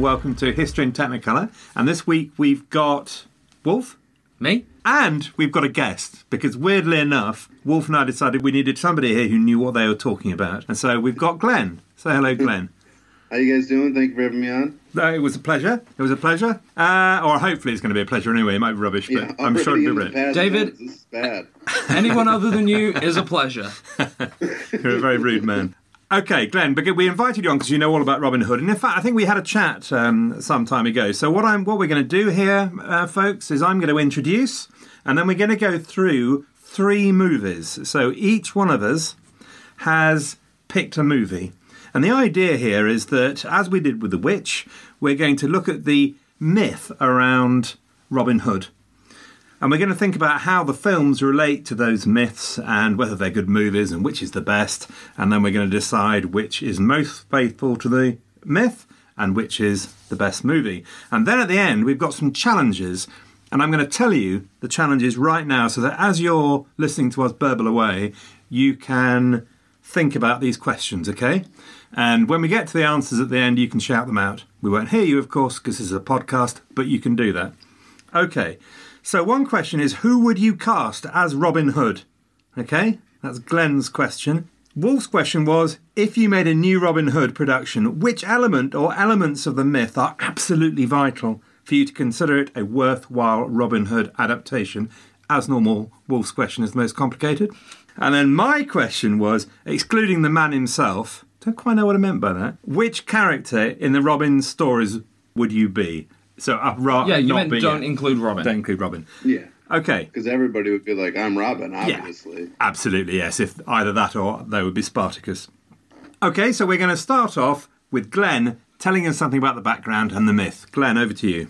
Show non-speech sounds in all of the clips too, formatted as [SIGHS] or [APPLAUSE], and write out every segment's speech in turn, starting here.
and welcome to History in Technicolor. And this week we've got Wolf, Me? and we've got a guest because weirdly enough, Wolf and I decided we needed somebody here who knew what they were talking about. And so we've got Glenn. Say hello, Glenn. [LAUGHS] How you guys doing? Thank you for having me on. No, it was a pleasure. It was a pleasure. Uh, or hopefully it's going to be a pleasure anyway. It might be rubbish, but Yeah, I'm sure it'll be in the great. David? This is bad. Anyone other than you [LAUGHS] is a pleasure. [LAUGHS] You're a very rude man. Okay, Glenn, we invited you on because you know all about Robin Hood, and in fact, I think we had a chat um, some time ago. So what I'm, what we're going to do here, uh, folks, is I'm going to introduce, and then we're going to go through three movies. So each one of us has picked a movie, and the idea here is that, as we did with The Witch, we're going to look at the myth around Robin Hood. And we're going to think about how the films relate to those myths and whether they're good movies and which is the best. And then we're going to decide which is most faithful to the myth and which is the best movie. And then at the end, we've got some challenges. And I'm going to tell you the challenges right now so that as you're listening to us burble away, you can think about these questions, okay? And when we get to the answers at the end, you can shout them out. We won't hear you, of course, because this is a podcast, but you can do that. Okay, so one question is who would you cast as Robin Hood? Okay, that's Glenn's question. Wolf's question was if you made a new Robin Hood production, which element or elements of the myth are absolutely vital for you to consider it a worthwhile Robin Hood adaptation? As normal, Wolf's question is the most complicated. And then my question was excluding the man himself, don't quite know what I meant by that. Which character in the Robin stories would you be? So, uh, ra- Yeah, you not meant don't yeah. include Robin. Don't include Robin. Yeah, Okay. because everybody would be like, "I'm Robin," obviously. Absolutely, yes. If either that or they would be Spartacus. Okay, so we're going to start off with Glenn telling us something about the background and the myth. Glenn, over to you.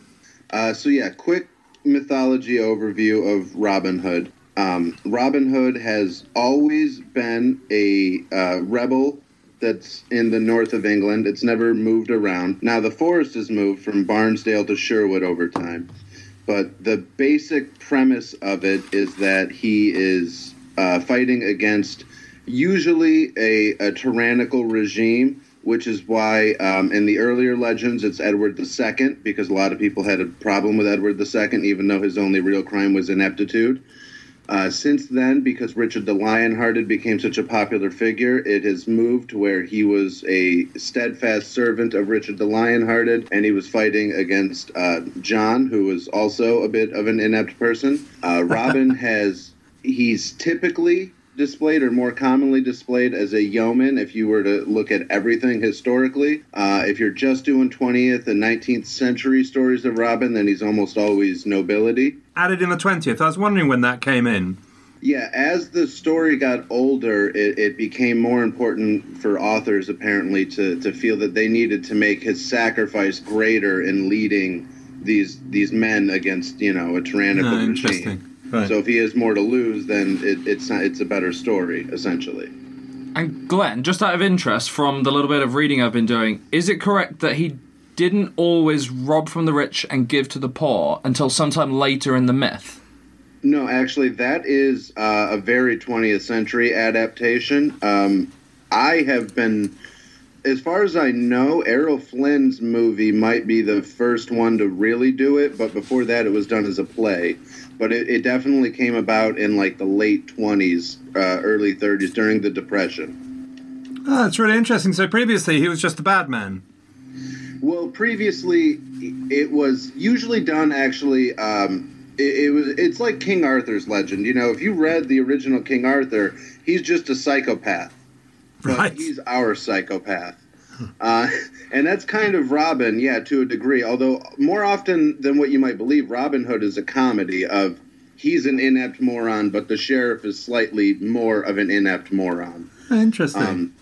Uh, so yeah, quick mythology overview of Robin Hood. Um, Robin Hood has always been a uh, rebel that's in the north of England. It's never moved around. Now the forest has moved from Barnsdale to Sherwood over time, but the basic premise of it is that he is uh, fighting against usually a, a tyrannical regime which is why um, in the earlier legends it's Edward II, because a lot of people had a problem with Edward II, even though his only real crime was ineptitude. Uh, since then, because Richard the Lionhearted became such a popular figure, it has moved to where he was a steadfast servant of Richard the Lionhearted, and he was fighting against uh, John, who was also a bit of an inept person. Uh, [LAUGHS] Robin has, he's typically displayed or more commonly displayed as a yeoman if you were to look at everything historically. Uh, if you're just doing 20th and 19th century stories of Robin, then he's almost always nobility. Added in the 20th. I was wondering when that came in. Yeah, as the story got older, it, it became more important for authors apparently to, to feel that they needed to make his sacrifice greater in leading these these men against you know a tyrannical Ah, regime. Interesting. Right. So if he has more to lose, then it, it's not, it's a better story essentially. And Glenn, just out of interest from the little bit of reading I've been doing, is it correct that he didn't always rob from the rich and give to the poor until sometime later in the myth? No, actually, that is uh, a very 20th century adaptation. Um, I have been, as far as I know, Errol Flynn's movie might be the first one to really do it, but before that, it was done as a play. But it, it definitely came about in like the late 20s, uh, early 30s during the Depression. Ah, that's really interesting. So previously he was just a bad man. Well, previously, it was usually done actually. Um, it, it was. It's like King Arthur's legend. You know, if you read the original King Arthur, he's just a psychopath. But Right. he's our psychopath. Uh, and that's kind of Robin, yeah, to a degree. Although more often than what you might believe, Robin Hood is a comedy of he's an inept moron, but the sheriff is slightly more of an inept moron. Interesting. Um,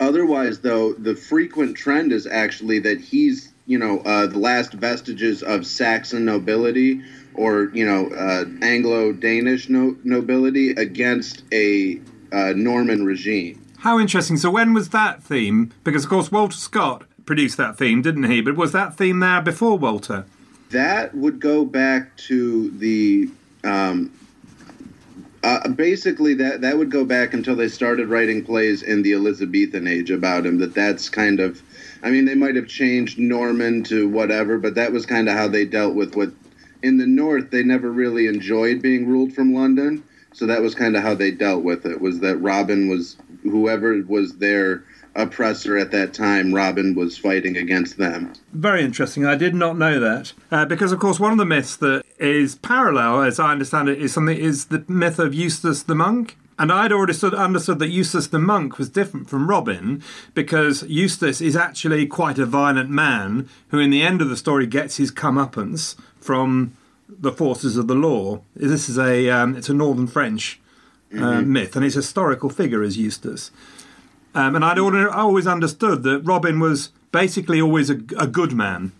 otherwise, though, the frequent trend is actually that he's, you know, uh, the last vestiges of Saxon nobility or, you know, uh, Anglo Danish no- nobility against a uh, Norman regime. How interesting. So when was that theme? Because of course Walter Scott produced that theme, didn't he? But was that theme there before Walter? That would go back to the. Um, uh, basically, that that would go back until they started writing plays in the Elizabethan age about him. That that's kind of I mean, they might have changed Norman to whatever, but that was kind of how they dealt with what. In the North, they never really enjoyed being ruled from London, so that was kind of how they dealt with it. Was that Robin was whoever was their oppressor at that time? Robin was fighting against them. Very interesting. I did not know that uh, because, of course, one of the myths that is parallel, as I understand it, is something is the myth of Eustace the monk. And I'd already stood, understood that Eustace the monk was different from Robin because Eustace is actually quite a violent man who, in the end of the story, gets his comeuppance from the forces of the law. This is a um, it's a Northern French uh, myth, and his historical figure is Eustace. Um, and I'd already, always understood that Robin was basically always a, a good man.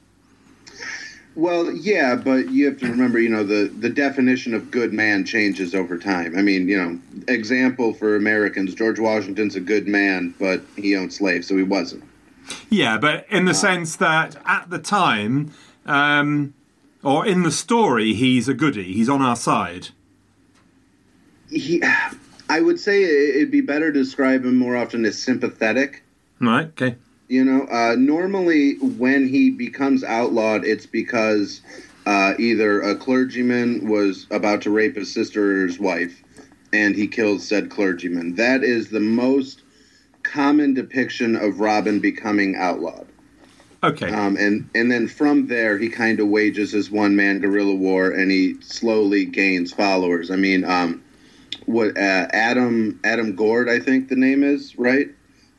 Well, yeah, but you have to remember, you know, the, the definition of good man changes over time. I mean, you know, example for Americans, George Washington's a good man, but he owned slaves, so he wasn't. Yeah, but in the sense that at the time, um, or in the story, he's a goody. He's on our side. He, I would say it'd be better to describe him more often as sympathetic. Right. Okay. You know, uh, normally when he becomes outlawed, it's because uh, either a clergyman was about to rape his sister or his wife, and he kills said clergyman. That is the most common depiction of Robin becoming outlawed. Okay. Um, and and then from there, he kind of wages his one man guerrilla war, and he slowly gains followers. I mean, um, what uh, Adam Adam Gord, I think the name is right,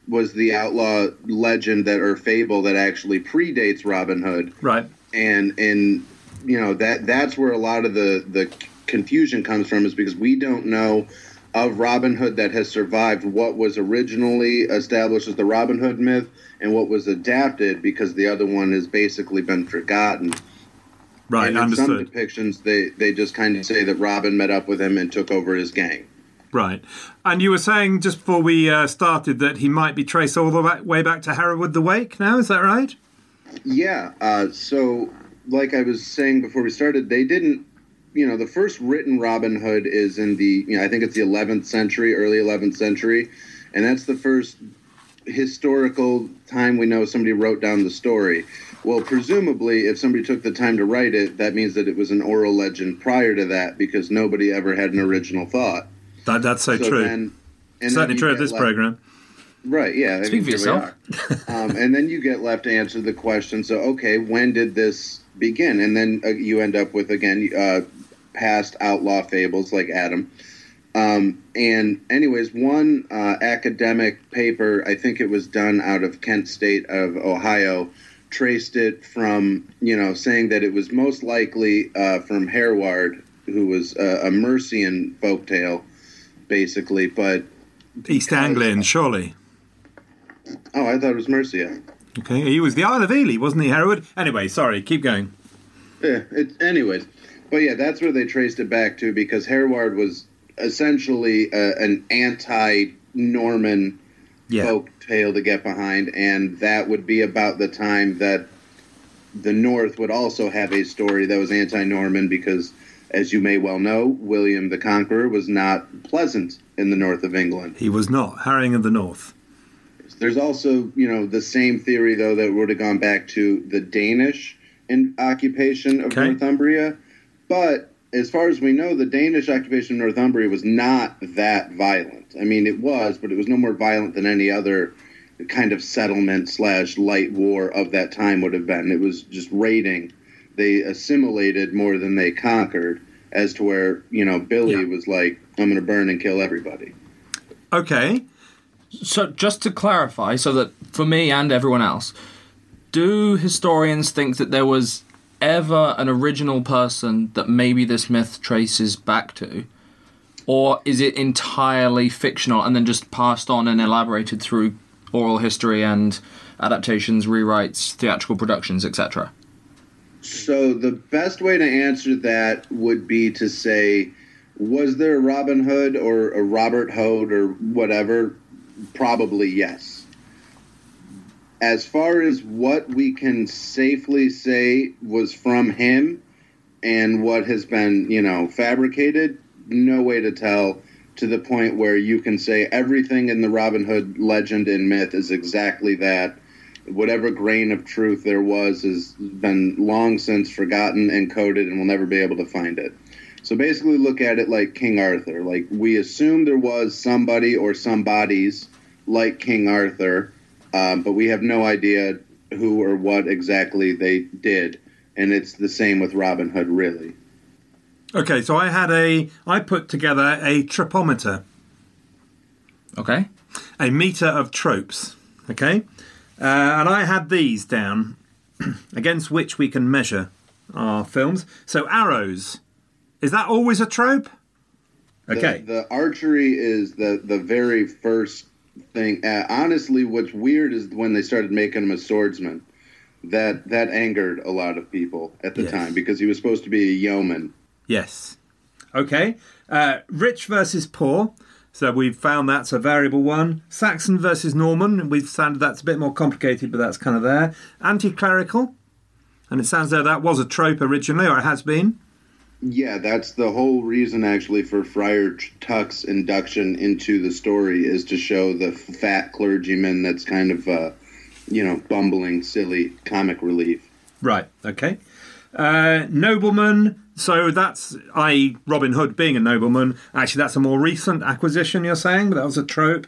was the outlaw legend that or fable that actually predates Robin Hood, right. and and you know that that's where a lot of the the confusion comes from is because we don't know of Robin Hood that has survived what was originally established as the Robin Hood myth and what was adapted because the other one has basically been forgotten. Right. and in Understood. some depictions, they they just kind of say that Robin met up with him and took over his gang. Right. And you were saying just before we uh, started that he might be traced all the way back to Hereward the Wake. Now is that right? Yeah. Uh, so, like I was saying before we started, they didn't. You know, the first written Robin Hood is in the. You know, I think it's the 11th century, early 11th century, and that's the first historical time we know somebody wrote down the story. Well, presumably, if somebody took the time to write it, that means that it was an oral legend prior to that because nobody ever had an original thought. That, that's so, true. Then, and Certainly true of this left- program. Right, yeah. I Speak for yourself. um, and then you get left to answer the question. So, okay, when did this begin? And then uh, you end up with, again, uh, past outlaw fables like Adam. Um, and, anyways, one uh, academic paper, I think it was done out of Kent State of Ohio, traced it from, you know, saying that it was most likely uh, from Hereward, who was uh, a Mercian folktale, basically. But, East Anglian, surely. oh, I thought it was Mercia. Okay. He was the Isle of Ely, wasn't he, Hereward? Anyway, sorry. Keep going. Yeah, it, anyways, but yeah, that's where they traced it back to because Hereward was essentially uh, an anti-Norman Yeah. folk tale to get behind, and that would be about the time that the North would also have a story that was anti-Norman because, as you may well know, William the Conqueror was not pleasant in the north of England. He was not. Harrying of the North. There's also, you know, the same theory though that would have gone back to the Danish in occupation of Okay. Northumbria, but as far as we know, the Danish occupation of Northumbria was not that violent. I mean, it was, but it was no more violent than any other kind of settlement slash light war of that time would have been. It was just raiding. They assimilated more than they conquered. As to where you know Billy Yeah. was like, "I'm going to burn and kill everybody." Okay. So, just to clarify, so that for me and everyone else, do historians think that there was ever an original person that maybe this myth traces back to? Or is it entirely fictional and then just passed on and elaborated through oral history and adaptations, rewrites, theatrical productions, etc.? So the best way to answer that would be to say, was there a Robin Hood or a Robert Hood or whatever? Probably yes. As far as what we can safely say was from him and what has been, you know, fabricated, no way to tell to the point where you can say everything in the Robin Hood legend and myth is exactly that whatever grain of truth there was has been long since forgotten and coded, and we'll never be able to find it. So basically, look at it like King Arthur. Like we assume there was somebody or somebodies like King Arthur, um, but we have no idea who or what exactly they did. And it's the same with Robin Hood, really. Okay, so I had a I put together a tripometer, Okay. a meter of tropes. Okay, uh, and I had these down [CLEARS THROAT] against which we can measure our films. So arrows, is that always a trope? The- Okay, The, archery is the the very first thing. Uh, honestly, what's weird is when they started making him a swordsman. That that angered a lot of people at the Yes. time because he was supposed to be a yeoman. yes. Okay, uh, rich versus poor. So we've found that's a variable one. Saxon versus Norman. We've found that's a bit more complicated, but that's kind of there. Anti-clerical, and it sounds though that was a trope originally, or it has been. Yeah, that's the whole reason actually for Friar Tuck's induction into the story is to show the fat clergyman that's kind of, uh, you know, bumbling, silly comic relief. Right. Okay. Uh, nobleman. So that's I Robin Hood being a nobleman. Actually, that's a more recent acquisition. You're saying, but that was a trope.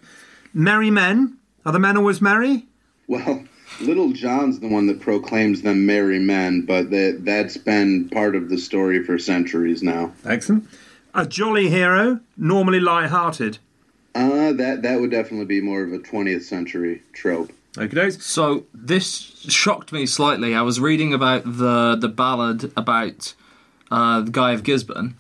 Merry men. Are the men always merry? Well, Little John's the one that proclaims them merry men, but that that's been part of the story for centuries now. Excellent. A jolly hero, normally light-hearted. Uh, that that would definitely be more of a 20th century trope. Okay, So this shocked me slightly. I was reading about the the ballad about uh, the Guy of Gisborne,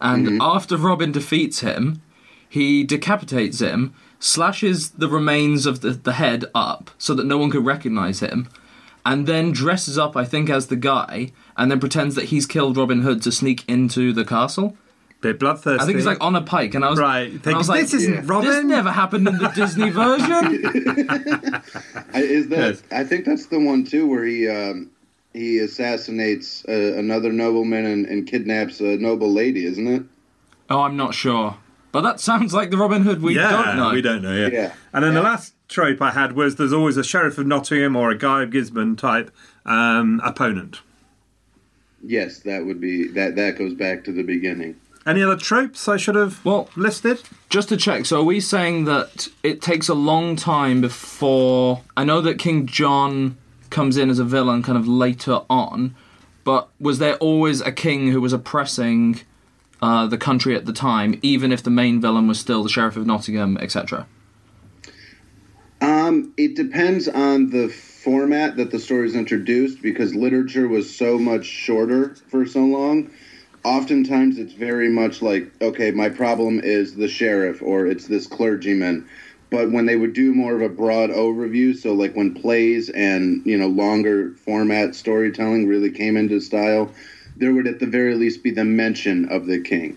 and after Robin defeats him, he decapitates him, slashes the remains of the, the head up so that no one could recognize him, and then dresses up, I think, as the guy, and then pretends that he's killed Robin Hood to sneak into the castle. bit bloodthirsty. I think he's like on a pike, and I was right. and I Think, was like, this isn't Yeah. Robin. this never happened in the Disney version. [LAUGHS] I, is that? Yes. I think that's the one too where he um, he assassinates uh, another nobleman and, and kidnaps a noble lady, isn't it? Oh, I'm not sure. But that sounds like the Robin Hood we yeah, don't know. we don't know. Yeah. Yeah. And then the last trope I had was there's always a sheriff of Nottingham or a Guy of Gisborne type um, opponent. Yes, that would be that. That goes back to the beginning. Any other tropes I should have Well, listed? just to check, so are we saying that it takes a long time before. I know that King John comes in as a villain kind of later on, but was there always a king who was oppressing uh, the country at the time, even if the main villain was still the Sheriff of Nottingham, etc.? Um, it depends on the format that the story is introduced because literature was so much shorter for so long. Oftentimes, it's very much like, okay, my problem is the sheriff or it's this clergyman. But when they would do more of a broad overview, so like when plays and you know longer format storytelling really came into style, there would at the very least be the mention of the king.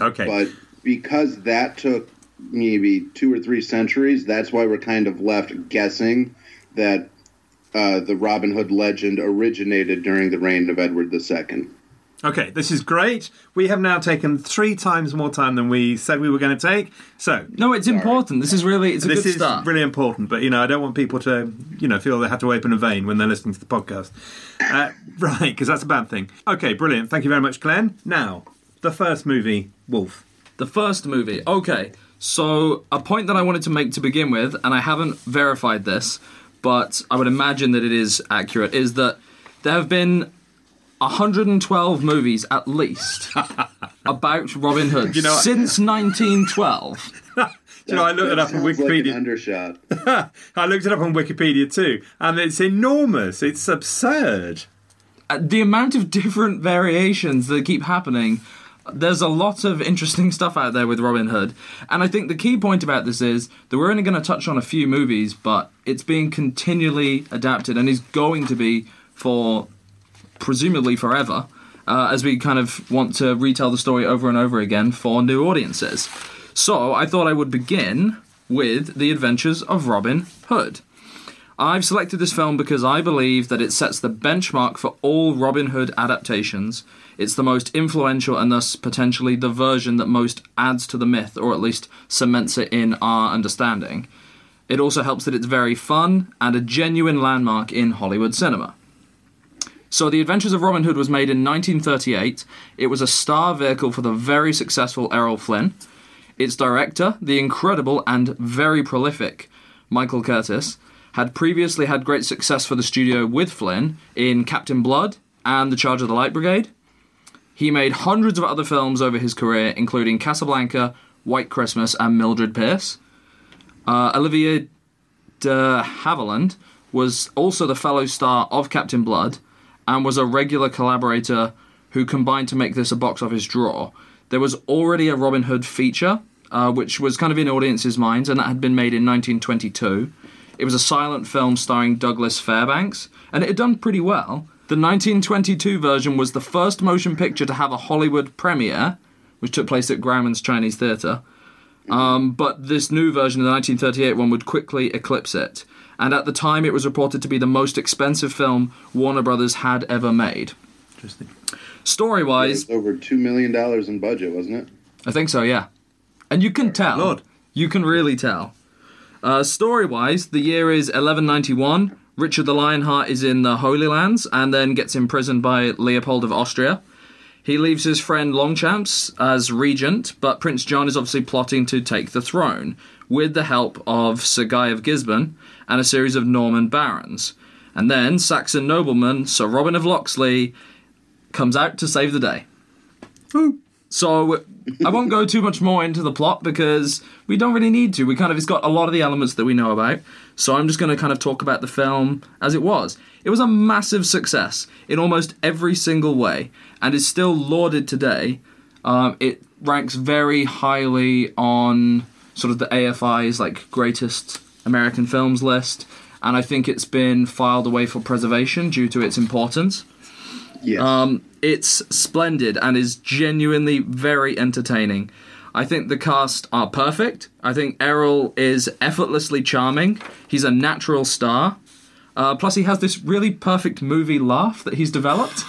Okay. But because that took maybe two or three centuries, that's why we're kind of left guessing that uh, the Robin Hood legend originated during the reign of Edward II. Okay, this is great. We have now taken three times more time than we said we were going to take. So No, it's important. This is really it's a this good is start. really important, but you know, I don't want people to, you know, feel they have to open a vein when they're listening to the podcast. Uh, [LAUGHS] right, because that's a bad thing. Okay, brilliant. Thank you very much, Glenn. Now, the first movie, Wolf. The first movie. Okay. So, a point that I wanted to make to begin with, and I haven't verified this, but I would imagine that it is accurate, is that there have been 112 movies at least [LAUGHS] about Robin Hood You know- since 1912. [LAUGHS] Do you know, I looked it up on sounds like an Wikipedia. undershot. [LAUGHS] I looked it up on Wikipedia too, and it's enormous. It's absurd. Uh, the amount of different variations that keep happening there's a lot of interesting stuff out there with Robin Hood. And I think the key point about this is that we're only going to touch on a few movies, but it's being continually adapted and is going to be for presumably forever uh, as we kind of want to retell the story over and over again for new audiences. So I thought I would begin with The Adventures of Robin Hood. I've selected this film because I believe that it sets the benchmark for all Robin Hood adaptations. It's the most influential and thus potentially the version that most adds to the myth, or at least cements it in our understanding. It also helps that it's very fun and a genuine landmark in Hollywood cinema. So, The Adventures of Robin Hood was made in 1938. It was a star vehicle for the very successful Errol Flynn. Its director, the incredible and very prolific Michael Curtiz, had previously had great success for the studio with Flynn in Captain Blood and The Charge of the Light Brigade. He made hundreds of other films over his career, including Casablanca, White Christmas, and Mildred Pierce. Uh, Olivia de Havilland was also the fellow star of Captain Blood and was a regular collaborator who combined to make this a box office draw. There was already a Robin Hood feature, uh, which was kind of in audiences' minds, and that had been made in 1922. It was a silent film starring Douglas Fairbanks, and it had done pretty well. The 1922 version was the first motion picture to have a Hollywood premiere, which took place at Grauman's Chinese Theatre. Um, but this new version, the 1938 one, would quickly eclipse it. And at the time, it was reported to be the most expensive film Warner Brothers had ever made. Interesting. Story wise, over $2 million in budget, wasn't it? I think so, yeah. And you can tell. Lord. You can really tell. Uh, story wise, the year is 1191. Richard the Lionheart is in the Holy Lands and then gets imprisoned by Leopold of Austria. He leaves his friend Longchamps as regent, but Prince John is obviously plotting to take the throne with the help of Sir Guy of Gisborne and a series of Norman barons. And then Saxon nobleman Sir Robin of Locksley comes out to save the day. So I won't go too much more into the plot because we don't really need to. We kind of it's got a lot of the elements that we know about. So I'm just going to kind of talk about the film as it was. It was a massive success in almost every single way, and is still lauded today. Um, it ranks very highly on sort of the AFI's like greatest American films list, and I think it's been filed away for preservation due to its importance. Yes. Um, it's splendid and is genuinely very entertaining. I think the cast are perfect. I think Errol is effortlessly charming. He's a natural star. Uh, plus, he has this really perfect movie laugh that he's developed.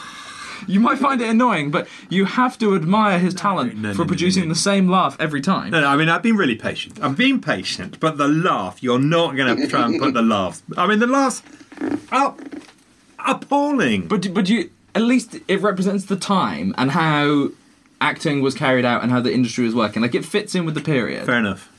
You might find it annoying, but you have to admire his talent no, no, for no, producing the same laugh every time. No, no, I mean, I've been really patient. I'm being patient, but the laugh, you're not going to try and put the [LAUGHS] laugh. I mean, the laughs are appalling. But but you at least it represents the time and how acting was carried out and how the industry was working. Like it fits in with the period. Fair enough.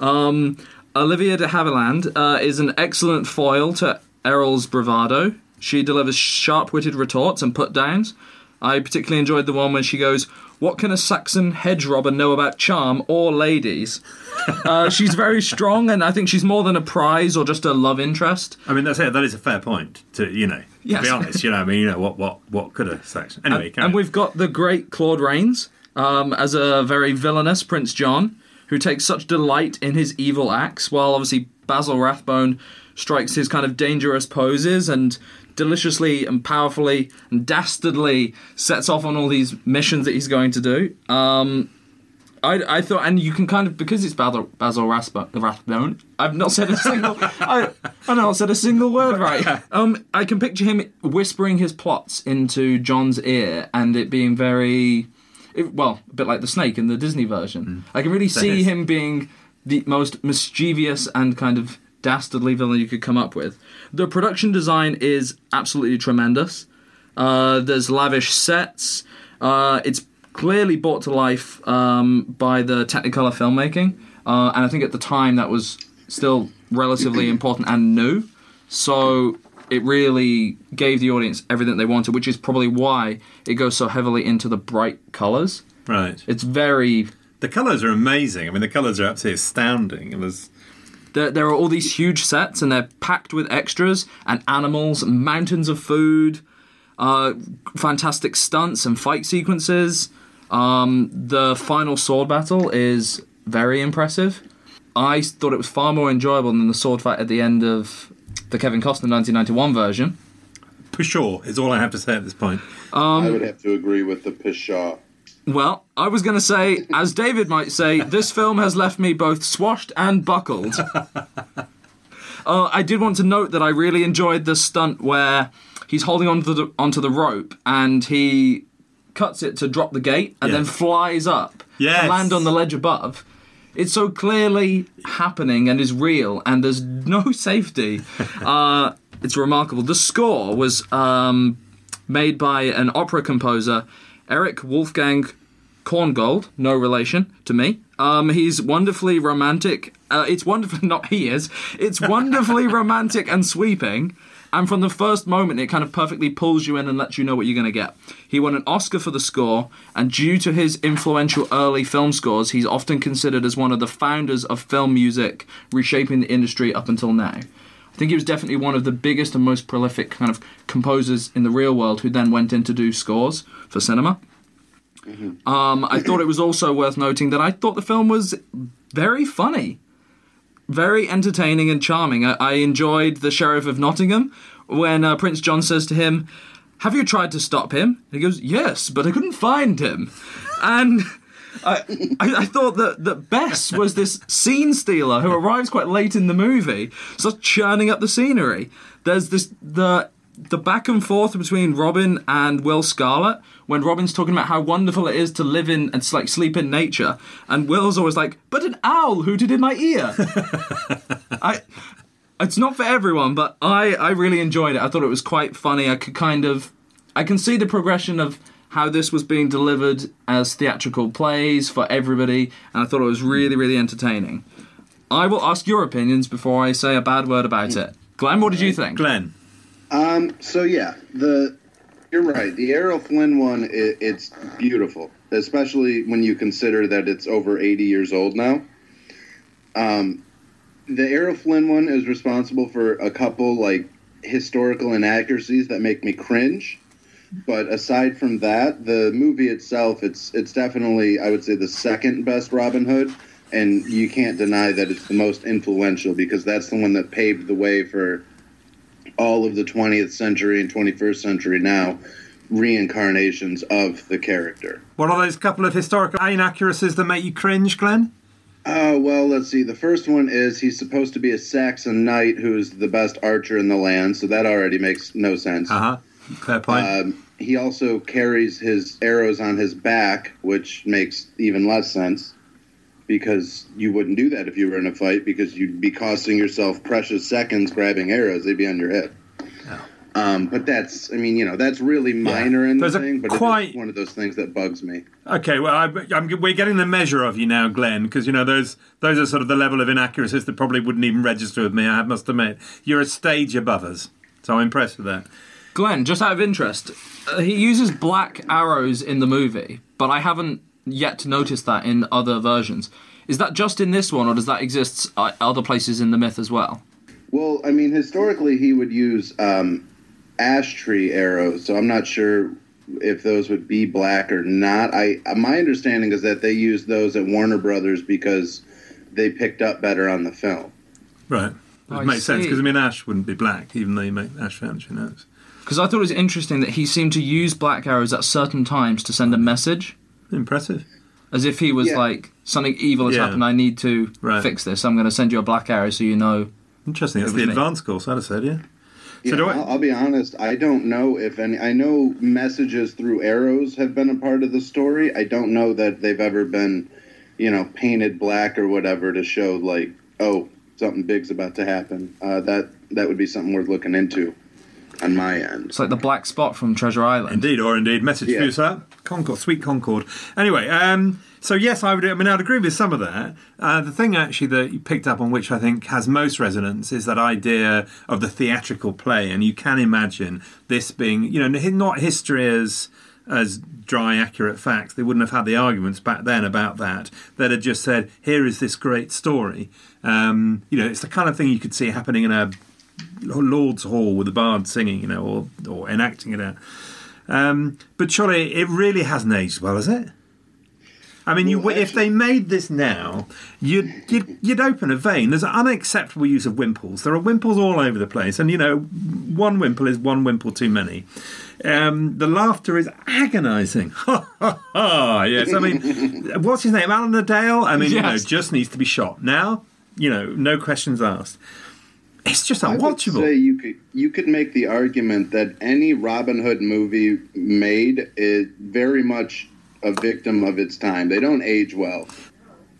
Um, Olivia de Havilland uh, is an excellent foil to Errol's bravado. She delivers sharp-witted retorts and put-downs. I particularly enjoyed the one when she goes, "What can a Saxon hedge robber know about charm or ladies?" [LAUGHS] uh, she's very strong, and I think she's more than a prize or just a love interest. I mean, that's it. That is a fair point. To you know, Yes. to be honest, you know, I mean, you know, what, what, what could a section? Anyway, and, and we've got the great Claude Rains um, as a very villainous Prince John, who takes such delight in his evil acts, while obviously Basil Rathbone strikes his kind of dangerous poses and deliciously and powerfully and dastardly sets off on all these missions that he's going to do. Um, I, I thought, and you can kind of because it's Basil, Basil Rathbone. I've not said a single. I, I've not said a single word right. [LAUGHS] Um, I can picture him whispering his plots into John's ear, and it being very, it, well, a bit like the snake in the Disney version. I can really see is. him being the most mischievous and kind of dastardly villain you could come up with. The production design is absolutely tremendous. Uh, there's lavish sets. Uh, it's clearly brought to life um, by the Technicolor filmmaking, uh, and I think at the time that was still relatively [CLEARS THROAT] important and new. So it really gave the audience everything they wanted, which is probably why it goes so heavily into the bright colors. right. It's very The colours are amazing. I mean, the colours are absolutely astounding. It was There, there are all these huge sets, and they're packed with extras and animals, mountains of food, uh, fantastic stunts and fight sequences. Um, the final sword battle is very impressive. I thought it was far more enjoyable than the sword fight at the end of the Kevin Costner 1991 version. for sure. Is all I have to say at this point. I would have to agree with the Pshaw. Well, I was going to say, as David might say, this film has left me both swashed and buckled. uh, I did want to note that I really enjoyed the stunt where he's holding onto the onto the rope and he cuts it to drop the gate and then flies up Yes. to land on the ledge above. it's so clearly happening and is real, and there's no [LAUGHS] safety. Uh, it's remarkable. The score was um, made by an opera composer, Erich Wolfgang Korngold, no relation to me. Um, he's wonderfully romantic. Uh, it's wonderful, [LAUGHS] not he is. It's wonderfully [LAUGHS] romantic and sweeping. And from the first moment, it kind of perfectly pulls you in and lets you know what you're going to get. He won an Oscar for the score, and due to his influential early film scores, he's often considered as one of the founders of film music, reshaping the industry up until now. I think he was definitely one of the biggest and most prolific kind of composers in the real world who then went in to do scores for cinema. Um, I thought it was also worth noting that I thought the film was very funny, very entertaining and charming. I, I enjoyed the Sheriff of Nottingham when uh, Prince John says to him, Have you tried to stop him? And he goes, Yes, but I couldn't find him. And. I, I, I thought that, that Bess was this scene stealer who arrives quite late in the movie, starts churning up the scenery. There's this the the back and forth between Robin and Will Scarlet when Robin's talking about how wonderful it is to live in and like sleep in nature, and Will's always like, "But an owl hooted in my ear." [LAUGHS] I. It's not for everyone, but I, I really enjoyed it. I thought it was quite funny. I could kind of, I can see the progression of how this was being delivered as theatrical plays for everybody, and I thought it was really, really entertaining. I will ask your opinions before I say a bad word about it. Glenn, what did you uh, think? Glenn. Um. So yeah, the you're right. The Errol Flynn one, it, it's beautiful, especially when you consider that it's over 80 years old now. Um, the Errol Flynn one is responsible for a couple like historical inaccuracies that make me cringe. But aside from that, the movie itself, it's it's definitely I would say the second best Robin Hood, and you can't deny that it's the most influential because that's the one that paved the way for all of the 20th century and 21st century now reincarnations of the character. What are those couple of historical inaccuracies that make you cringe, Glenn? Oh, well, let's see. The first one is he's supposed to be a Saxon knight who's the best archer in the land, so that already makes no sense. Uh huh. Fair point. Um, he also carries his arrows on his back, which makes even less sense because you wouldn't do that if you were in a fight because you'd be costing yourself precious seconds grabbing arrows. They'd be on your hip. Um, but that's, I mean, you know, that's really minor in the There's a thing, but quite- it's one of those things that bugs me. Okay, well, I, I'm, we're getting the measure of you now, Glenn, because you know those those are sort of the level of inaccuracies that probably wouldn't even register with me. I must admit, you're a stage above us, so I'm impressed with that. Glenn, just out of interest, uh, he uses black arrows in the movie, but I haven't yet to notice that in other versions. Is that just in this one, or does that exist uh, other places in the myth as well? Well, I mean, historically, he would use um, ash tree arrows, so I'm not sure if those would be black or not. I my understanding is that they used those at Warner Brothers because they picked up better on the film. Right, it I makes sense because I mean Ash wouldn't be black, even though you make Ash furniture knows. Because I thought it was interesting that he seemed to use black arrows at certain times to send a message, Impressive. as if he was Yeah. like something evil has Yeah. happened. I need to Right. fix this. I'm going to send you a black arrow so you know. Interesting. That's the was me. advanced course. I'd have said, yeah. Yeah, do I- I'll, I'll be honest. I don't know if any. I know messages through arrows have been a part of the story. I don't know that they've ever been, you know, painted black or whatever to show like, oh, something big's about to happen. Uh, that that would be something worth looking into, on my end. It's like the black spot from Treasure Island. Indeed, or indeed, message Yeah. for you, sir. Concord, sweet Concord. Anyway, um, so yes, I would. I mean, I'd agree with some of that. Uh, the thing actually that you picked up on, which I think has most resonance, is that idea of the theatrical play, and you can imagine this being, you know, not history as as dry, accurate facts. They wouldn't have had the arguments back then about that. They'd have just said, "Here is this great story." Um, you know, it's the kind of thing you could see happening in a Lord's Hall with the bard singing, you know, or or enacting it out. Um, but surely it really hasn't aged well, has it? I mean, you, Well, if they made this now, you'd, you'd you'd open a vein. There's an unacceptable use of wimples. There are wimples all over the place, and you know, one wimple is one wimple too many. Um, the laughter is agonising. [LAUGHS] Ha ha ha! Yes, I mean, [LAUGHS] what's his name? Alan-a-Dale. I mean, you know, just needs to be shot now. You know, no questions asked. It's just I unwatchable. say you could you could make the argument that any Robin Hood movie made is very much a victim of its time. They don't age well.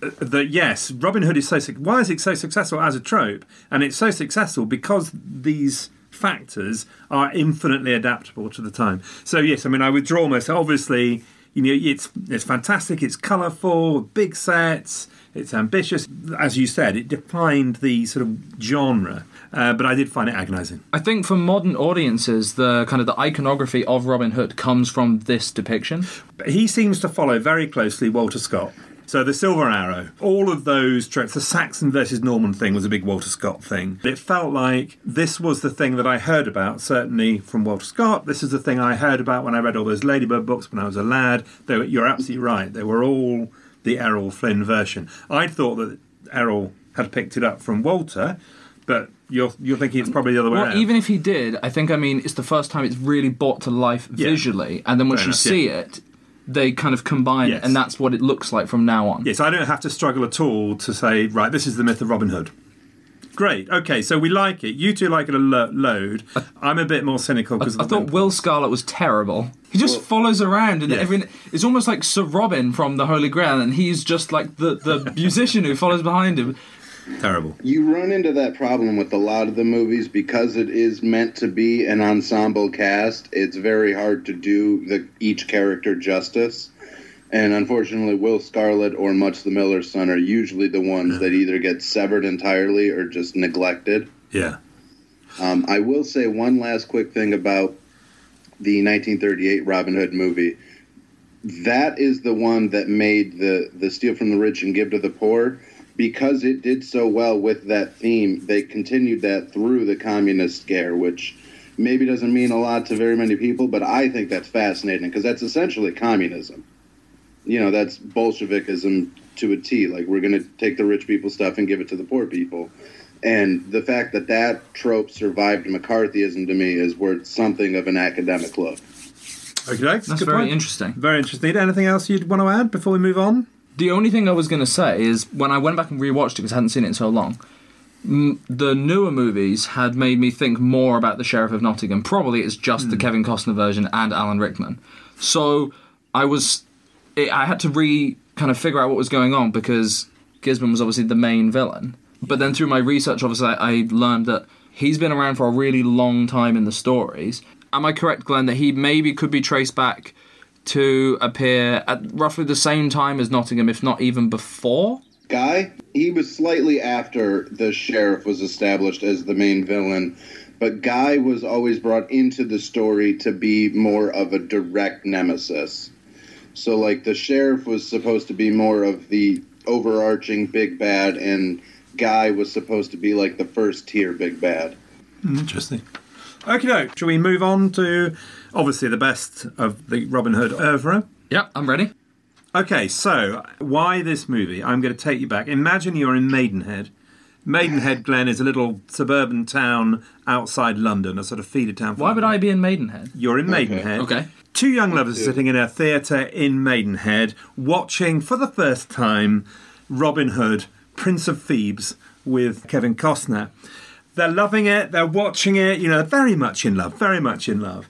Uh, that yes, Robin Hood is so. Why is it so successful as a trope? And it's so successful because these factors are infinitely adaptable to the time. So yes, I mean I withdraw myself. Obviously, you know it's it's fantastic. It's colourful, big sets. It's ambitious. As you said, it defined the sort of genre. Uh, but I did find it agonising. I think for modern audiences, the kind of the iconography of Robin Hood comes from this depiction. He seems to follow very closely Walter Scott. So the Silver Arrow, all of those tropes, the Saxon versus Norman thing was a big Walter Scott thing. It felt like this was the thing that I heard about, certainly from Walter Scott. This is the thing I heard about when I read all those Ladybird books when I was a lad. They were, you're absolutely right. They were all the Errol Flynn version. I'd thought that Errol had picked it up from Walter, but you're you're thinking it's probably the other way Well, around. even if he did, I think I mean it's the first time it's really brought to life Yeah. visually, and then once Fair you enough, see it, they kind of combine Yes. it, and that's what it looks like from now on. Yes, I don't have to struggle at all to say, right, this is the myth of Robin Hood. Great. Okay, so we like it. You two like it a lo- load. I'm a bit more cynical because I thought Will Scarlet was terrible. He just follows around, and Yeah. every it's almost like Sir Robin from the Holy Grail, and he's just like the the [LAUGHS] musician who follows behind him. Terrible. You run into that problem with a lot of the movies because it is meant to be an ensemble cast. It's very hard to do the each character justice. And unfortunately, Will Scarlet or Much the Miller's Son are usually the ones that either get severed entirely or just neglected. Yeah. Um, I will say one last quick thing about the 1938 Robin Hood movie. That is the one that made the the steal from the rich and give to the poor because it did so well with that theme. They continued that through the communist scare, which maybe doesn't mean a lot to very many people, but I think that's fascinating because that's essentially communism. You know, that's Bolshevikism to a T. Like we're going to take the rich people stuff and give it to the poor people. And the fact that that trope survived McCarthyism to me is worth something of an academic look. Okay, That's good very point. interesting. Very interesting. Anything else you'd want to add before we move on? The only thing I was going to say is when I went back and rewatched it because I hadn't seen it in so long, m- the newer movies had made me think more about the Sheriff of Nottingham. Probably it's just the hmm. Kevin Costner version and Alan Rickman. So I was, it, I had to re kind of figure out what was going on because Gisborne was obviously the main villain. But then through my research, obviously, I, I learned that he's been around for a really long time in the stories. Am I correct, Glenn, that he maybe could be traced back to appear at roughly the same time as Nottingham, if not even before? Guy, he was slightly after the sheriff was established as the main villain, but Guy was always brought into the story to be more of a direct nemesis. So, like, the sheriff was supposed to be more of the overarching big bad, and Guy was supposed to be like the first tier big bad. Hmm, interesting. Okay, doke. Shall we move on to obviously the best of the Robin Hood oeuvre? Yep, I'm ready. Okay, so why this movie? I'm going to take you back. Imagine you're in Maidenhead. Maidenhead, Glen, is a little suburban town outside London, a sort of feeder town. Why would I be in Maidenhead? You're in Maidenhead. Okay. Two young lovers are sitting in a theatre in Maidenhead, watching for the first time Robin Hood, Prince of Thieves, with Kevin Costner. They're loving it, they're watching it, you know, very much in love, very much in love.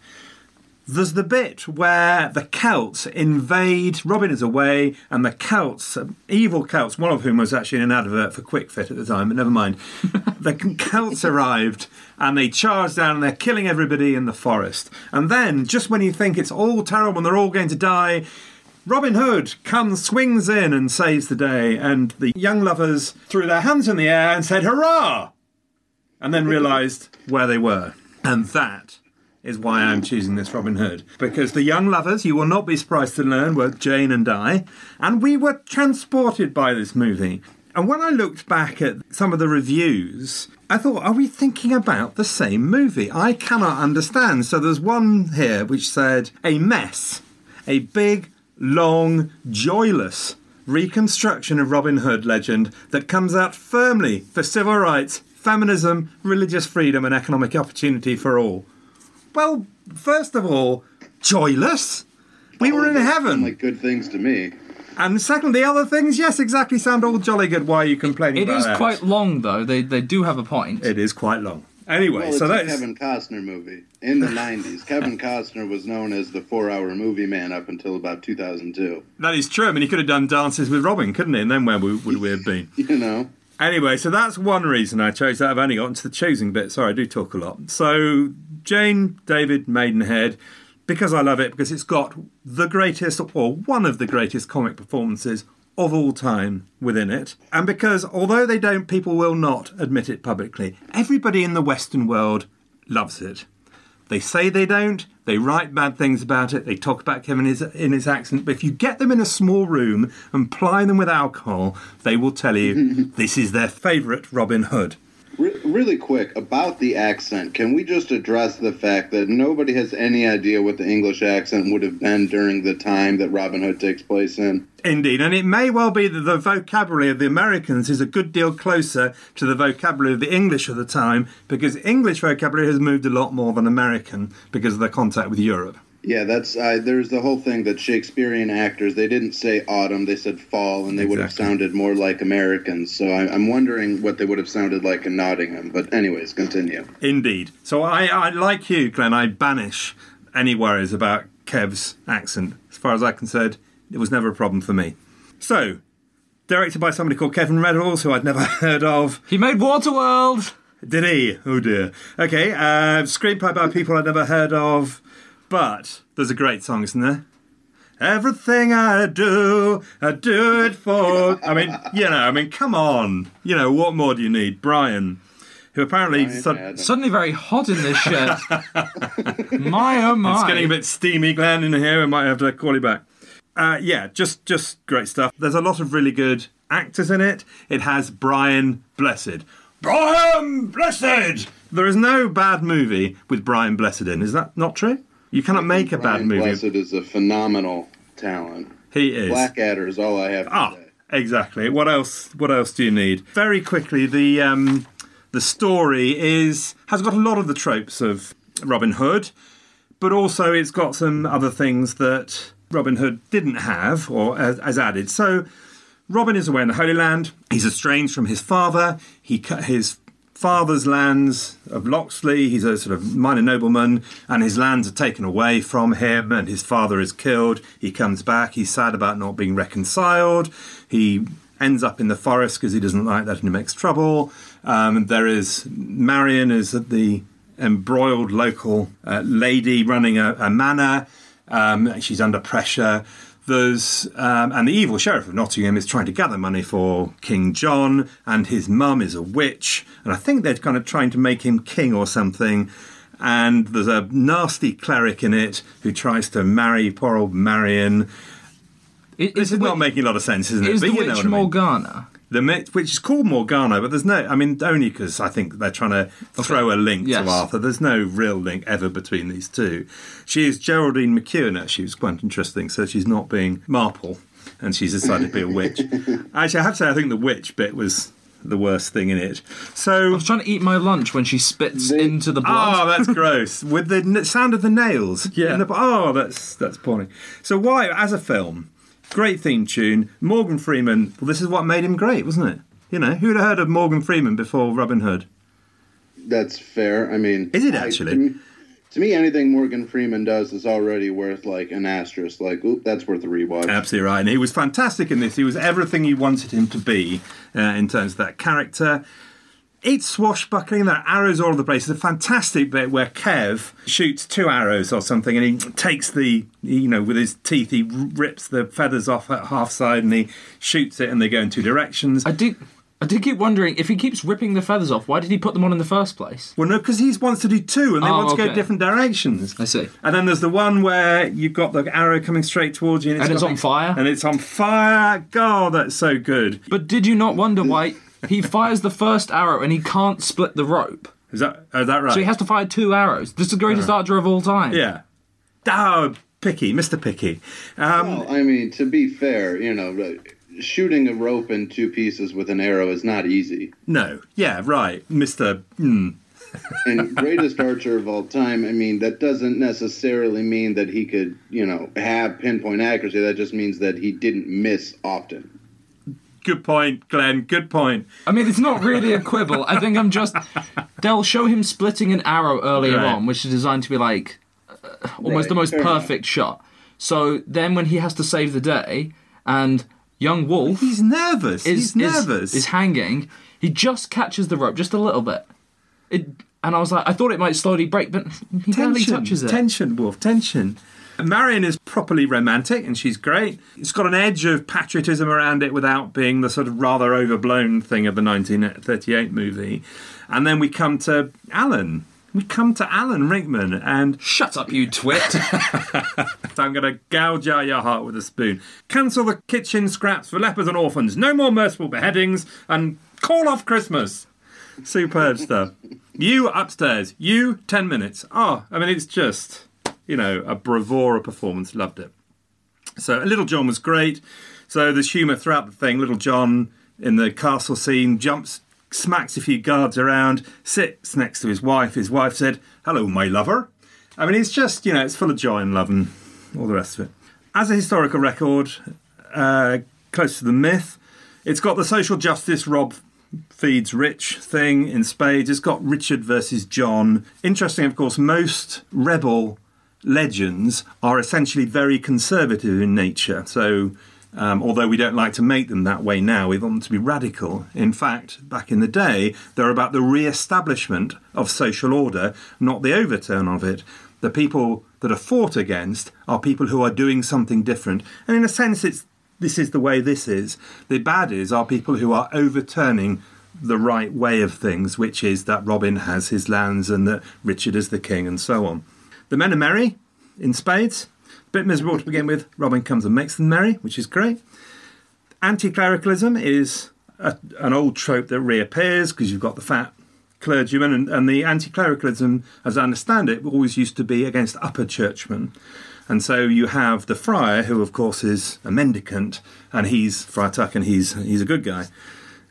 There's the bit where the Celts invade, Robin is away, and the Celts, evil Celts, one of whom was actually in an advert for Kwik Fit at the time, but never mind. [LAUGHS] the Celts arrived and they charge down and they're killing everybody in the forest. And then, just when you think it's all terrible and they're all going to die, Robin Hood comes, swings in and saves the day. And the young lovers threw their hands in the air and said, Hurrah! And then realised where they were. And that is why I'm choosing this Robin Hood. Because the young lovers, you will not be surprised to learn, were Jane and I. And we were transported by this movie. And when I looked back at some of the reviews, I thought, are we thinking about the same movie? I cannot understand. So there's one here which said, a mess, a big, long, joyless reconstruction of Robin Hood legend that comes out firmly for civil rights, feminism, religious freedom, and economic opportunity for all. Well, first of all, joyless. We oh, were in heaven. Like good things to me. And second, the other things, yes, exactly, sound all jolly good. Why are you complaining It about is that? quite long, though. They they do have a point. It is quite long. Anyway, Well, it's so a that's Kevin Costner movie in the '90s. Kevin [LAUGHS] Costner was known as the four-hour movie man up until about 2002. that is true. I mean, he could have done dances with Robin, couldn't he? And then where would would we have been? [LAUGHS] You know, Anyway, so that's one reason I chose that. I've only gotten to the choosing bit. Sorry, I do talk a lot. So, Jane David Maidenhead, because I love it, because it's got the greatest, or one of the greatest comic performances of all time within it. And because, although they don't, people will not admit it publicly, everybody in the Western world loves it. They say they don't. They write bad things about it. They talk about Kevin in his, in his accent. But if you get them in a small room and ply them with alcohol, they will tell you [LAUGHS] this is their favourite Robin Hood. Re- really quick about the accent. Can we just address the fact that nobody has any idea what the English accent would have been during the time that Robin Hood takes place in? Indeed, and it may well be that the vocabulary of the Americans is a good deal closer to the vocabulary of the English of the time because English vocabulary has moved a lot more than American because of their contact with Europe. Yeah, that's uh, there's the whole thing that Shakespearean actors they didn't say autumn, they said fall, and they would have sounded more like Americans. So I, I'm wondering what they would have sounded like in Nottingham. But anyways, continue. Indeed. So I, I like you, Glenn. I banish any worries about Kev's accent. As far as I'm concerned, it was never a problem for me. So, directed by somebody called Kevin Reynolds, who I'd never [LAUGHS] heard of. He made Waterworld. Did he? Oh dear. Okay. Uh, screenplay by people I'd never heard of, but there's a great song, isn't there? Everything I do, I do it for. I mean, you know, I mean, come on. You know, what more do you need? Bryan, who apparently. Bryan sud- Adams. Suddenly very hot in this shed. [LAUGHS] my oh my. It's getting a bit steamy, Glenn, in here. We might have to call you back. Uh, yeah, just just great stuff. There's a lot of really good actors in it. It has Brian Blessed. Brian Blessed. There is no bad movie with Brian Blessed in. Is that not true? You cannot make a bad Brian movie. Blessed is a phenomenal talent. He is. Blackadder is all I have Ah, exactly. What else? What else do you need? Very quickly, the um, the story is has got a lot of the tropes of Robin Hood, but also it's got some other things that Robin Hood didn't have or has added. So, Robin is away in the Holy Land. He's estranged from his father. He cut his father's lands of Locksley. He's a sort of minor nobleman, and his lands are taken away from him, and his father is killed. He comes back. He's sad about not being reconciled. He ends up in the forest because he doesn't like that and he makes trouble. Um, there is Marion is the embroiled local uh, lady running a, a manor. Um, she's under pressure. There's um, and the evil sheriff of Nottingham is trying to gather money for King John, and his mum is a witch, and I think they're kind of trying to make him king or something. And there's a nasty cleric in it who tries to marry poor old Marion. Is, This is not making a lot of sense, isn't it? Is But the you know witch what I mean. Morgana? The mi- which is called Morgana, but there's no. I mean, only because I think they're trying to throw a link Yes. to Arthur. There's no real link ever between these two. She is Geraldine McEwen. Actually, was quite interesting. So she's not being Marple, and she's decided to be a witch. [LAUGHS] Actually, I have to say, I think the witch bit was the worst thing in it. So I was trying to eat my lunch when she spits They- into the Oh, blood. Ah, that's [LAUGHS] gross! With the n- sound of the nails. Yeah. In the- oh, that's that's poorly. So why, as a film, great theme tune. Morgan Freeman. Well, this is what made him great, wasn't it? You know, who'd have heard of Morgan Freeman before Robin Hood? That's fair. I mean, Is it I- actually? to, me, to me, anything Morgan Freeman does is already worth like an asterisk. Like, oop, that's worth a rewatch. Absolutely right. And he was fantastic in this. He was everything you wanted him to be uh, in terms of that character. It's swashbuckling. There are arrows all over the place. There's a fantastic bit where Kev shoots two arrows or something, and he takes the, you know, with his teeth, he rips the feathers off at half side, and he shoots it, and they go in two directions. I did. I did keep wondering if he keeps ripping the feathers off. Why did he put them on in the first place? Well, no, because he wants to do two, and they Oh, want to go okay. different directions. I see. And then there's the one where you've got the arrow coming straight towards you, And it's got on fire? And it's on fire. God, that's so good. But did you not wonder why he fires the first arrow and he can't split the rope? Is that is that right? So he has to fire two arrows. This is the greatest archer of all time. Yeah. Oh, picky, Mr. Picky. Um, Well, I mean, to be fair, you know, shooting a rope in two pieces with an arrow is not easy. no. Yeah, right, Mr. Mm. [LAUGHS] And greatest archer of all time, I mean, that doesn't necessarily mean that he could, you know, have pinpoint accuracy. That just means that he didn't miss often. Good point, Glenn. Good point. I mean, it's not really a quibble. I think I'm just. They'll show him splitting an arrow earlier Right. on, which is designed to be like uh, almost the most perfect shot. So then, when he has to save the day, and young Wolf He's nervous. is He's nervous. Is, is hanging, he just catches the rope just a little bit. It, and I was like, I thought it might slowly break, but he barely touches it. Tension, Wolf, tension. Marion is properly romantic and she's great. It's got an edge of patriotism around it without being the sort of rather overblown thing of the 1938 movie. And then we come to Alan. We come to Alan Rickman and Shut up, you twit! [LAUGHS] [LAUGHS] I'm going to gouge out your heart with a spoon. Cancel the kitchen scraps for lepers and orphans. No more merciful beheadings and call off Christmas. Superb stuff. You upstairs. You 10 minutes. Oh, I mean, it's just, you know, a bravura performance. Loved it. So, Little John was great. So, there's humour throughout the thing. Little John in the castle scene jumps, smacks a few guards around, sits next to his wife. His wife said, Hello, my lover. I mean, it's just, you know, it's full of joy and love and all the rest of it. As a historical record, uh, close to the myth, it's got the social justice Rob feeds rich thing in spades. It's got Richard versus John. Interesting, of course, most rebel legends are essentially very conservative in nature. So, um, although we don't like to make them that way now, we want them to be radical. In fact, back in the day, they're about the re establishment of social order, not the overturn of it. The people that are fought against are people who are doing something different. And in a sense, it's this is the way this is. The baddies are people who are overturning the right way of things, which is that Robin has his lands and that Richard is the king and so on. The men are merry in spades. A Bit miserable to begin with. Robin comes and makes them merry, which is great. Anti clericalism is a, an old trope that reappears because you've got the fat clergyman, and, and the anti clericalism, as I understand it, always used to be against upper churchmen. And so you have the friar, who of course is a mendicant, and he's Friar Tuck, and he's he's a good guy.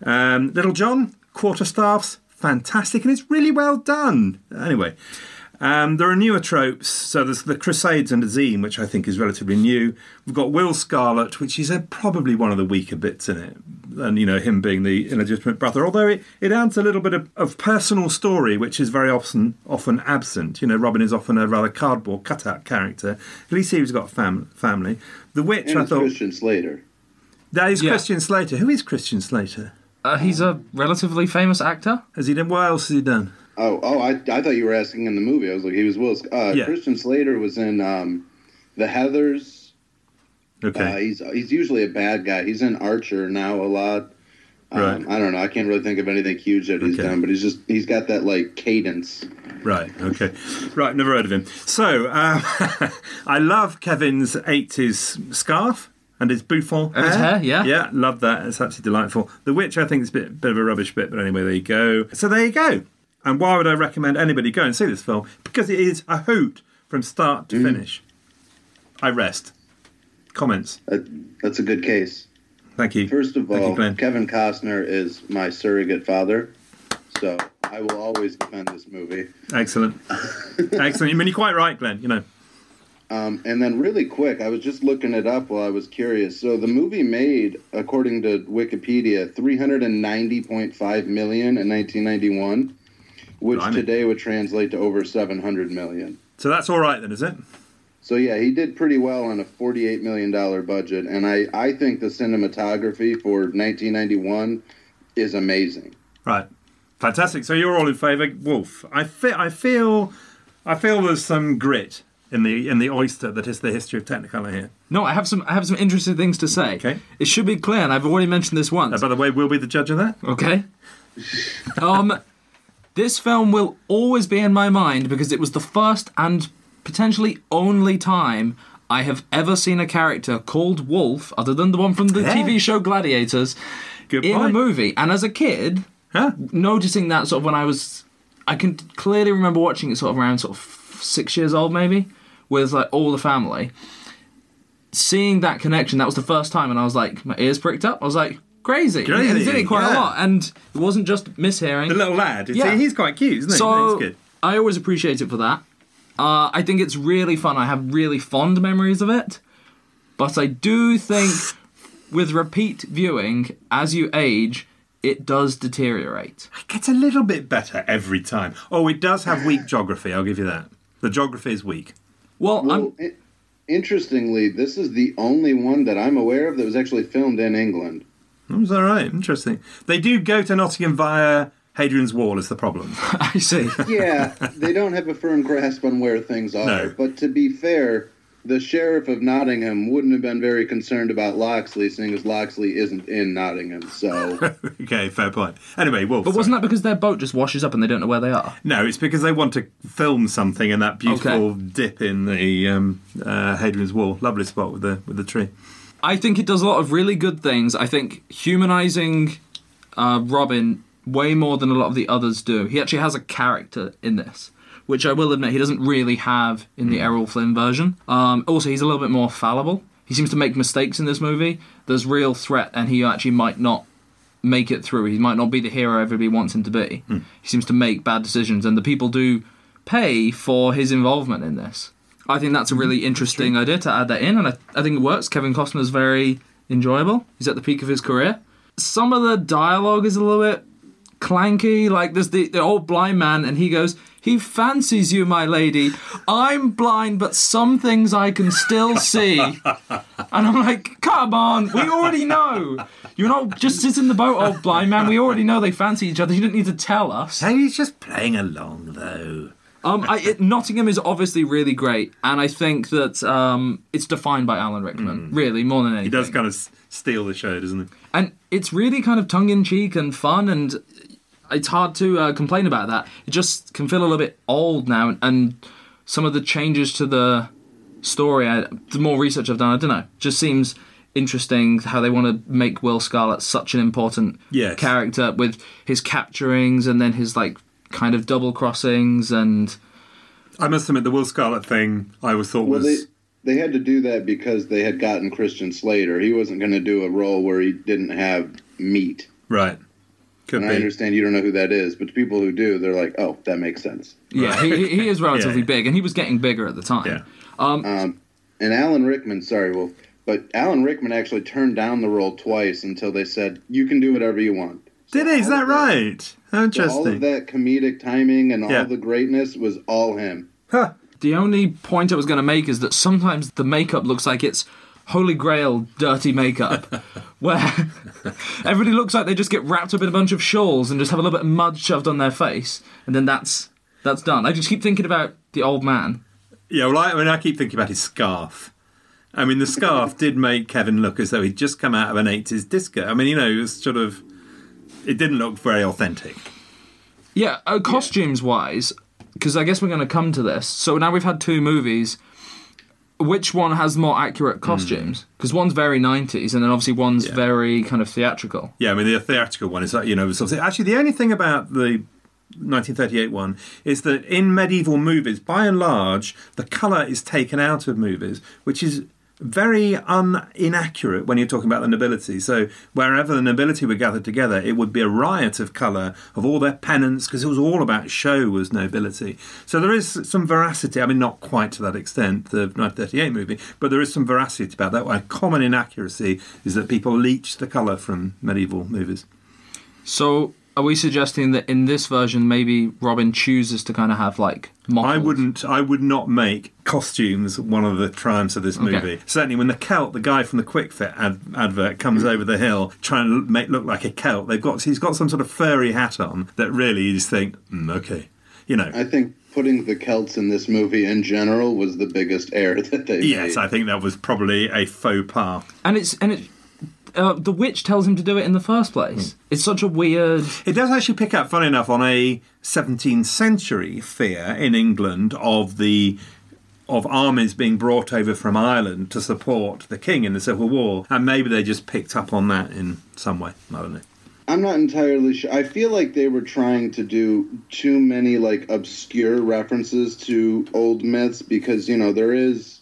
Um, Little John, quarterstaffs, fantastic, and it's really well done. Anyway, um, there are newer tropes. So there's the Crusades and Azeem, which I think is relatively new. We've got Will Scarlet, which is uh probably one of the weaker bits in it. And, you know, him being the illegitimate brother. Although it, it adds a little bit of, of personal story, which is very often often absent. You know, Robin is often a rather cardboard cutout character. At least he's got fam- family. The Witch, And I it's thought. Christian Slater. That is Yeah. Christian Slater. Who is Christian Slater? uh, he's a relatively famous actor. Has he done? What else has he done? Oh, oh, I, I thought you were asking in the movie. I was like, he was Will. Uh, Yeah. Christian Slater was in um, The Heathers. Okay. Uh, he's he's usually a bad guy. He's in Archer now a lot. Um, Right. I don't know. I can't really think of anything huge that he's Okay. done, but he's just he's got that like cadence. Right, okay. Right, never heard of him. So, um, [LAUGHS] I love Kevin's 80s scarf and his bouffant And his hair, yeah. Yeah, love that. It's absolutely delightful. The Witch, I think, is a bit, bit of a rubbish bit, but anyway, there you go. So, there you go. And why would I recommend anybody go and see this film? Because it is a hoot from start to finish. I rest. Comments. That, that's a good case. Thank you. First of Thank you, all, Kevin Costner is my surrogate father, so I will always defend this movie. Excellent. [LAUGHS] Excellent. I mean, you're quite right, Glenn. You know, Um, and then, really quick, I was just looking it up while I was curious. So the movie made, according to Wikipedia, three hundred and ninety point five million in nineteen ninety one, which Blimey. today would translate to over seven hundred million. so that's all right then, is it? So yeah, he did pretty well on a forty-eight million dollar budget, and I I think the cinematography for nineteen ninety one is amazing. Right, fantastic. So you're all in favour, Wolf. I feel, I feel, I feel there's some grit in the in the oyster that is the history of Technicolor here. No, I have some. I have some interesting things to say. Okay. It should be clear, and I've already mentioned this once. Uh, by the way, we'll be the judge of that. Okay. [LAUGHS] um, this film will always be in my mind because it was the first and potentially only time I have ever seen a character called Wolf, other than the one from the Yeah. TV show Gladiators, Good in a movie. And as a kid, Huh? noticing that sort of when I was, I can clearly remember watching it sort of around sort of six years old, maybe, with like all the family. Seeing that connection, that was the first time, and I was like, my ears pricked up. I was like, crazy. Crazy, And he did it quite yeah. a lot, and it wasn't just mishearing. The little lad. It's- Yeah. he's quite cute, isn't he? so he's good. I always appreciate it for that. Uh, I think it's really fun. I have really fond memories of it, but I do think [SIGHS] with repeat viewing, as you age, it does deteriorate. It gets a little bit better every time. Oh, it does have weak geography. I'll give you that. The geography is weak. Well, Well, I'm, i- interestingly, this is the only one that I'm aware of that was actually filmed in England. That was all right. Interesting. They do go to Nottingham via Hadrian's Wall. Is the problem? [LAUGHS] I see. Yeah, they don't have a firm grasp on where things are. No. But to be fair, the sheriff of Nottingham wouldn't have been very concerned about Loxley, seeing as Loxley isn't in Nottingham. So [LAUGHS] okay, fair point. Anyway, Wolf. But wasn't that because their boat just washes up and they don't know where they are? No, it's because they want to film something in that beautiful Okay. dip in the um, uh, Hadrian's Wall. Lovely spot with the with the tree. I think it does a lot of really good things. I think humanizing uh, Robin way more than a lot of the others do. He actually has a character in this, which I will admit he doesn't really have in the Errol Flynn version. Um, also, he's a little bit more fallible. He seems to make mistakes in this movie. There's real threat, and he actually might not make it through. He might not be the hero everybody wants him to be. He seems to make bad decisions, and the people do pay for his involvement in this. I think that's a really mm-hmm. interesting idea to add that in, and I, I think it works. Kevin Costner's very enjoyable. He's at the peak of his career. Some of the dialogue is a little bit clanky. Like there's the, the old blind man, and he goes, "He fancies you, my lady. I'm blind, but some things I can still see." [LAUGHS] And I'm like, "Come on, we already know. You're not just sit in the boat, old blind man. We already know they fancy each other. You didn't need to tell us." Hey, he's just playing along though. Um, I, it, Nottingham is obviously really great, and I think that um, it's defined by Alan Rickman, really more than anything. He does kind of s- steal the show, doesn't he? and it's really kind of tongue in cheek and fun, and it's hard to uh, complain about that. It just can feel a little bit old now, and some of the changes to the story, I, the more research I've done, I don't know, just seems interesting how they want to make Will Scarlet such an important Yes. character with his capturings and then his like kind of double crossings and I must admit, the Will Scarlet thing I always thought well, they was they had to do that because they had gotten Christian Slater. He wasn't going to do a role where he didn't have meat. right. Could And I understand you don't know who that is, but to people who do, they're like, "Oh, that makes sense." yeah, he, he is [LAUGHS] relatively Yeah. big, and he was getting bigger at the time. Yeah. Um, Um, and Alan Rickman, sorry, Wolf, but Alan Rickman actually turned down the role twice until they said, "You can do whatever you want." Did he? Is that of right? How All of that comedic timing and all Yeah. the greatness was all him. Huh. The only point I was going to make is that sometimes the makeup looks like it's Holy Grail dirty makeup, [LAUGHS] where everybody looks like they just get wrapped up in a bunch of shawls and just have a little bit of mud shoved on their face, and then that's that's done. I just keep thinking about the old man. Yeah, well, I, I mean, I keep thinking about his scarf. I mean, the scarf [LAUGHS] did make Kevin look as though he'd just come out of an 80s disco. I mean, you know, it was sort of. It didn't look very authentic. Yeah, uh, costumes wise, because I guess we're going to come to this. So now we've had two movies. Which one has more accurate costumes? Because one's very 90s, and then obviously one's Yeah. very kind of theatrical. Yeah, I mean, the theatrical one is, that you know, actually, the only thing about the 1938 one is that in medieval movies, by and large, the colour is taken out of movies, which is very un- inaccurate when you're talking about the nobility. So wherever the nobility were gathered together, it would be a riot of colour of all their pennants because it was all about show was nobility. So there is some veracity. I mean, not quite to that extent, the 1938 movie, but there is some veracity about that. A common inaccuracy is that people leach the colour from medieval movies. So, are we suggesting that in this version, maybe Robin chooses to kind of have like models? I wouldn't. I would not make costumes one of the triumphs of this Okay. movie. Certainly, when the Celt, the guy from the Kwik Fit ad- advert, comes over the hill trying to make look like a Celt, they've got he's got some sort of furry hat on that really you just think, mm, okay, you know. I think putting the Celts in this movie in general was the biggest error [LAUGHS] that they yes, made. I think that was probably a faux pas. And it's and it. Uh, the witch tells him to do it in the first place. It's such a weird. It does actually pick up, funny enough, on a 17th century fear in England of the of armies being brought over from Ireland to support the king in the Civil War, and maybe they just picked up on that in some way. I don't know. I'm not entirely sure. I feel like they were trying to do too many like obscure references to old myths because you know there is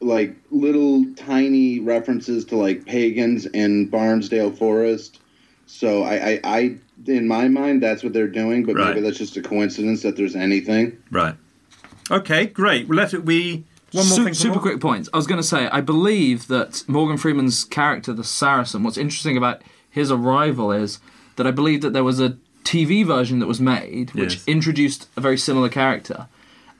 like little tiny references to like pagans in Barnsdale Forest. So I, I, I in my mind that's what they're doing, but Right. maybe that's just a coincidence that there's anything. Right. Okay, great. Well, let it, we One more Su- thing. super more? quick points. I was going to say, I believe that Morgan Freeman's character, the Saracen, what's interesting about his arrival is that I believe that there was a TV version that was made which Yes. introduced a very similar character.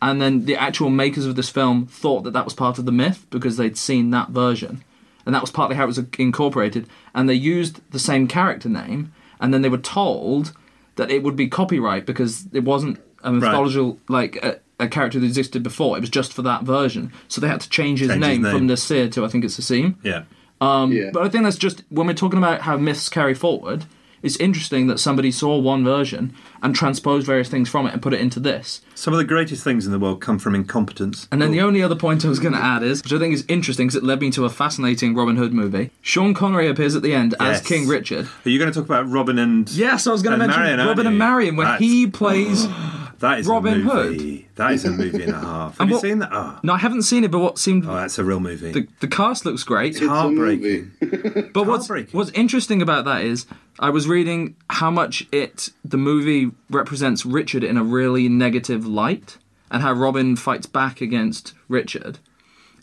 And then the actual makers of this film thought that that was part of the myth because they'd seen that version. And that was partly how it was incorporated. And they used the same character name. And then they were told that it would be copyright because it wasn't a mythological, like a, a character that existed before. It was just for that version. So they had to change his, Change his name, name. from Nasir to, I think it's Azeem. Yeah. Um, Yeah. But I think that's just when we're talking about how myths carry forward. It's interesting that somebody saw one version and transposed various things from it and put it into this. Some of the greatest things in the world come from incompetence. And then the only other point I was going to add is, which I think is interesting because it led me to a fascinating Robin Hood movie. Sean Connery appears at the end Yes. as King Richard. Are you going to talk about Robin and? Yes, I was going to mention Robin and Marian when That's- he plays. [GASPS] [GASPS] [GASPS] That is Robin a movie. That is a movie and a half. [LAUGHS] Have And you what- seen that? Oh, No, I haven't seen it, but what seemed oh, that's a real movie. the the cast looks great. It's a heartbreaking. [LAUGHS] But what's heartbreaking. what's interesting about that is I was reading how much it the movie represents Richard in a really negative light and how Robin fights back against Richard.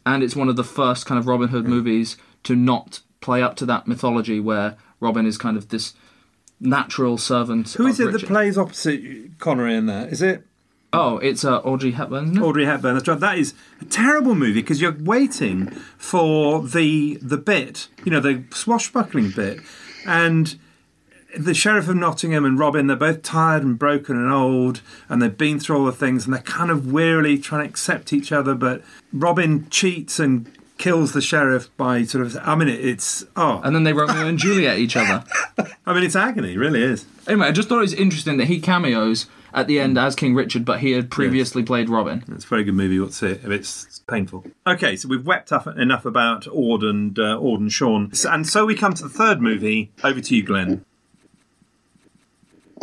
And it's one of the first kind of Robin Hood hmm. movies to not play up to that mythology where Robin is kind of this natural servant. Who is it that plays opposite Connery in that? Is it Oh, it's uh, Audrey Hepburn, isn't it? Audrey Hepburn? That's right. That is a terrible movie because you're waiting for the the bit, you know, the swashbuckling bit, and the sheriff of Nottingham and Robin. They're both tired and broken and old, and they've been through all the things, and they're kind of wearily trying to accept each other. But Robin cheats and kills the sheriff by sort of. I mean, it, it's oh, And then they Romeo and Juliet each other. [LAUGHS] I mean, it's agony. It really is. Anyway, I just thought it was interesting that he cameos at the end as King Richard, but he had previously played Robin. It's a very good movie. What's it? It's painful. Okay, so we've wept up enough about Ord and uh, Ord and Sean, and so we come to the third movie. Over to you, Glenn.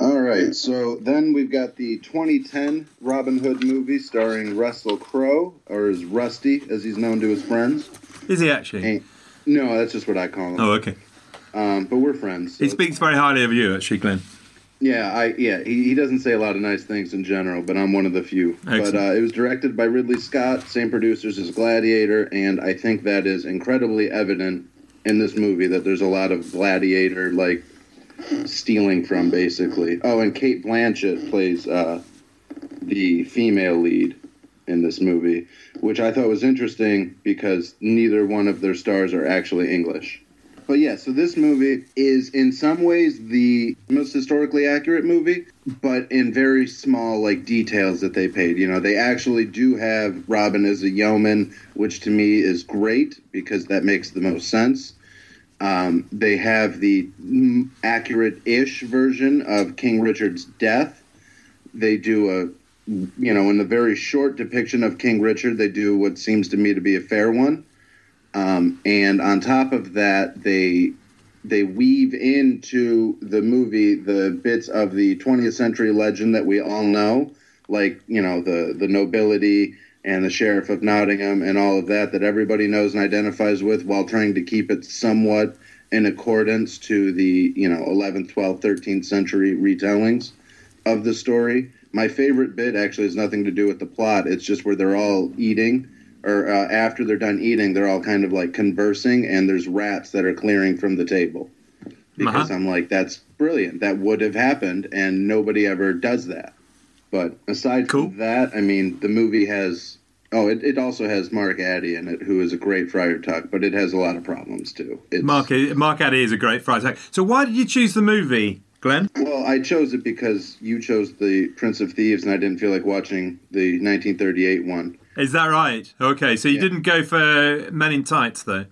All right, so then we've got the 2010 Robin Hood movie starring Russell Crowe, or as Rusty, as he's known to his friends. Is he actually? Ain't- No, that's just what I call him. Oh, okay. Um, but we're friends. so He speaks very highly of you, actually, Glenn. Yeah, I yeah, he, he doesn't say a lot of nice things in general, but I'm one of the few. But Excellent. uh, it was directed by Ridley Scott, same producers as Gladiator, and I think that is incredibly evident in this movie that there's a lot of Gladiator like stealing from basically. Oh, and Cate Blanchett plays uh, the female lead in this movie, which I thought was interesting because neither one of their stars are actually English. But yeah, so this movie is in some ways the most historically accurate movie, but in very small like details that they paid. You know, they actually do have Robin as a yeoman, which to me is great because that makes the most sense. Um, they have the accurate-ish version of King Richard's death. They do a, you know, in the very short depiction of King Richard, they do what seems to me to be a fair one. Um, and on top of that, they they weave into the movie the bits of the 20th century legend that we all know, like you know the the nobility and the sheriff of Nottingham and all of that that everybody knows and identifies with, while trying to keep it somewhat in accordance to the you know 11th, 12th, 13th century retellings of the story. My favorite bit actually has nothing to do with the plot. It's just where they're all eating or uh, after they're done eating, they're all kind of like conversing, and there's rats that are clearing from the table. Because Uh-huh. I'm like, that's brilliant. That would have happened, and nobody ever does that. But aside Cool. from that, I mean, the movie has. Oh, it, it also has Mark Addy in it, who is a great Friar Tuck, but it has a lot of problems too. It's, Mark Mark Addy is a great Friar Tuck. So why did you choose the movie, Glenn? Well, I chose it because you chose the Prince of Thieves, and I didn't feel like watching the 1938 one. Is that right? Okay, so you Yeah. didn't go for Men in Tights though.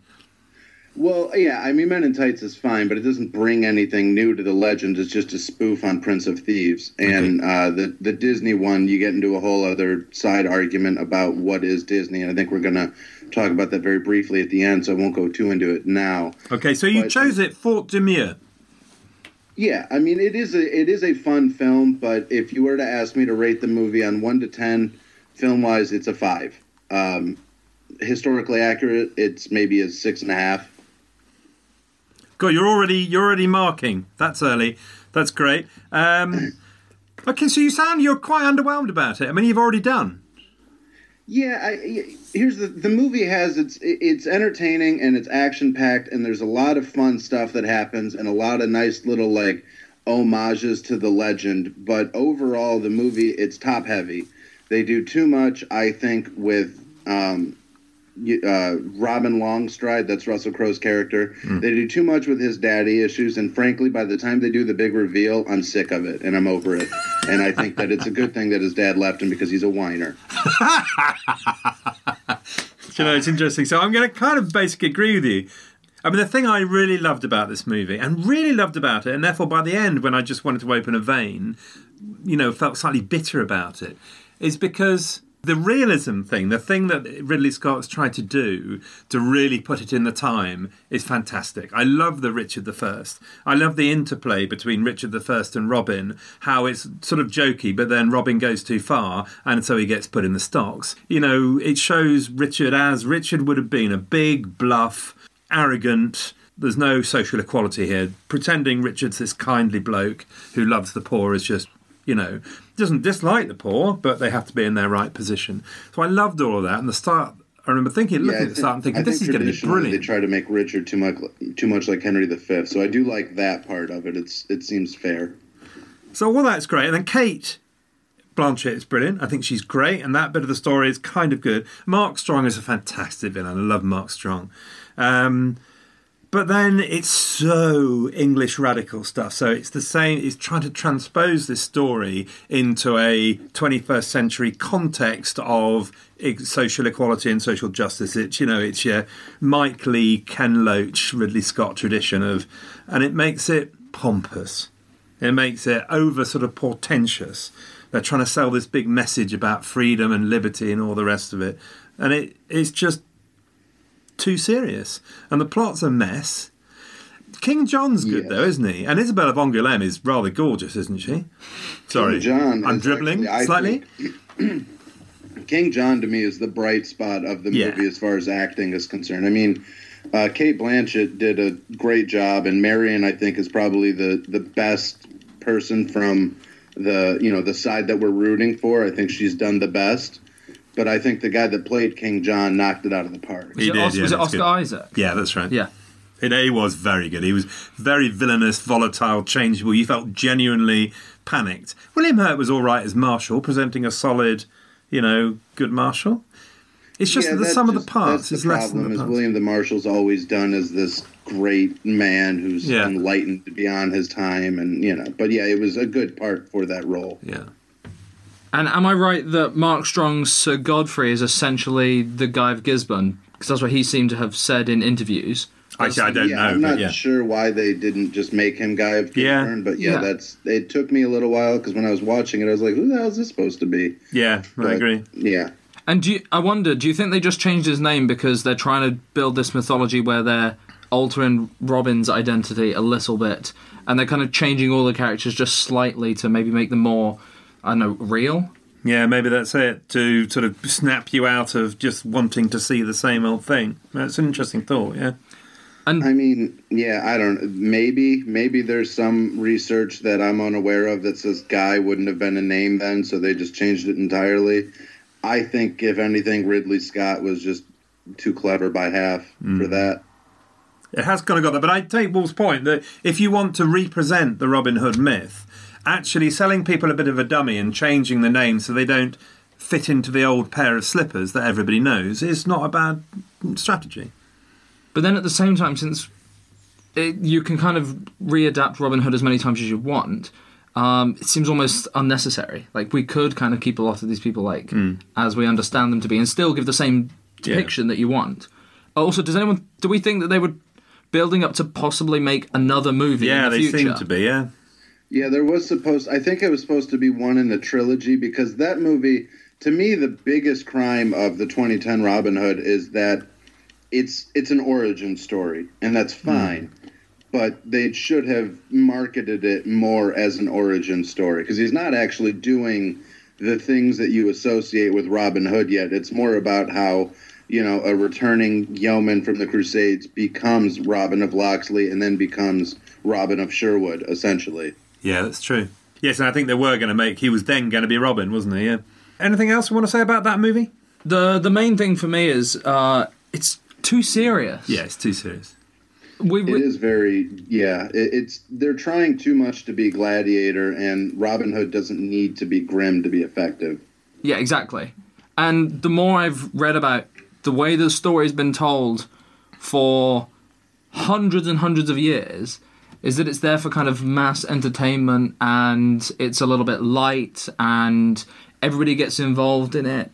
Well, yeah, I mean, Men in Tights is fine, but it doesn't bring anything new to the legend. It's just a spoof on Prince of Thieves. And uh, the the Disney one, you get into a whole other side argument about what is Disney, and I think we're gonna talk about that very briefly at the end, so I won't go too into it now. Okay, so you But- chose it Fort Demure. Yeah, I mean, it is a it is a fun film, but if you were to ask me to rate the movie on one to ten, film wise, it's a five. Um, historically accurate, it's maybe a six and a half. God, you're already you're already marking. That's early. That's great. Um, okay, so you sound you're quite underwhelmed about it. I mean, you've already done. Yeah, I, here's the the movie has it's it's entertaining and it's action packed and there's a lot of fun stuff that happens and a lot of nice little like homages to the legend. But overall, the movie it's top heavy. They do too much, I think, with um, uh, Robin Longstride. That's Russell Crowe's character. They do too much with his daddy issues, and frankly, by the time they do the big reveal, I'm sick of it and I'm over it. and I think that it's a good thing that his dad left him because he's a whiner. [LAUGHS] You know, it's interesting. So I'm going to kind of basically agree with you. I mean, the thing I really loved about this movie, and really loved about it, and therefore by the end, when I just wanted to open a vein, you know, felt slightly bitter about it, is because the realism thing, the thing that Ridley Scott's tried to do to really put it in the time, is fantastic. I love the Richard the First. I love the interplay between Richard the First and Robin. How it's sort of jokey, but then Robin goes too far, and so he gets put in the stocks. You know, it shows Richard as Richard would have been a big, bluff, arrogant. There's no social equality here. Pretending Richard's this kindly bloke who loves the poor is just you know, doesn't dislike the poor, but they have to be in their right position. So I loved all of that. And the start, I remember thinking, looking I at the start and thinking, this think is going to be brilliant. They try to make Richard too much too much like Henry V. So I do like that part of it. It's it seems fair. So all that's great. And then Cate Blanchett is brilliant. I think she's great, and that bit of the story is kind of good. Mark Strong is a fantastic villain. I love Mark Strong. Um, but then it's so English radical stuff. So it's the same. It's trying to transpose this story into a 21st century context of social equality and social justice. It's you know it's your Mike Leigh, Ken Loach, Ridley Scott tradition of, and it makes it pompous. It makes it over sort of portentous. They're trying to sell this big message about freedom and liberty and all the rest of it, and it it's just too serious. And the plot's a mess. King John's good Yes. though, isn't he? And Isabella of Angoulême is rather gorgeous, isn't she? Sorry, John I'm dribbling actually, slightly. [CLEARS THROAT] King John to me is the bright spot of the Yeah. movie as far as acting is concerned. I mean, uh, Cate Blanchett did a great job, and Marion I think is probably the the best person from the you know the side that we're rooting for. I think she's done the best. But I think the guy that played King John knocked it out of the park. He Was it, did, Os- yeah, was it Oscar good. Isaac? Yeah, that's right. Yeah. It, he was very good. He was very villainous, volatile, changeable. You felt genuinely panicked. William Hurt was all right as Marshall, presenting a solid, you know, good Marshall. It's just Yeah, that the that's sum of the parts that's is the less than problem, the is parts. William the Marshall's always done as this great man who's Yeah. enlightened beyond his time, and you know. But yeah, it was a good part for that role. Yeah. And am I right that Mark Strong's Sir Godfrey is essentially the guy of Gisborne? Because that's what he seemed to have said in interviews. Actually, I don't yeah, know, I'm but not yeah. sure why they didn't just make him Guy of Yeah. Gisborne, but yeah, Yeah. that's. It took me a little while because when I was watching it, I was like, "Who the hell is this supposed to be?" Yeah, I agree. Yeah, And do you, I wonder, do you think they just changed his name because they're trying to build this mythology where they're altering Robin's identity a little bit, and they're kind of changing all the characters just slightly to maybe make them more, I don't know, real? Yeah, maybe that's it to sort of snap you out of just wanting to see the same old thing. That's an interesting thought. Yeah. And I mean, yeah, I don't. Maybe, maybe there's some research that I'm unaware of that says Guy wouldn't have been a name then, so they just changed it entirely. I think, if anything, Ridley Scott was just too clever by half Mm. for that. It has kind of got that, but I take Wolf's point that if you want to represent the Robin Hood myth, actually selling people a bit of a dummy and changing the name so they don't fit into the old pair of slippers that everybody knows is not a bad strategy. But then at the same time, since it, you can kind of readapt Robin Hood as many times as you want, um, it seems almost unnecessary. Like we could kind of keep a lot of these people like as we understand them to be, and still give the same Yeah. depiction that you want. Also, does anyone do we think that they would building up to possibly make another movie? Yeah, in the they future? seem to be. Yeah, Yeah, there was supposed. I think it was supposed to be one in the trilogy because that movie, to me, the biggest crime of the 2010 Robin Hood is that it's it's an origin story, and that's hmm. fine. But they should have marketed it more as an origin story because he's not actually doing the things that you associate with Robin Hood yet. It's more about how you know a returning yeoman from the Crusades becomes Robin of Locksley and then becomes Robin of Sherwood, essentially. Yeah, that's true. Yes, and I think they were going to make. He was then going to be Robin, wasn't he? Yeah. Anything else you want to say about that movie? the the main thing for me is uh, it's too serious. Yeah, it's too serious. we, we is very, yeah. It, it's they're trying too much to be Gladiator, and Robin Hood doesn't need to be grim to be effective. yeah exactly. And the more I've read about the way the story's been told for hundreds and hundreds of years, is that it's there for kind of mass entertainment and it's a little bit light and everybody gets involved in it.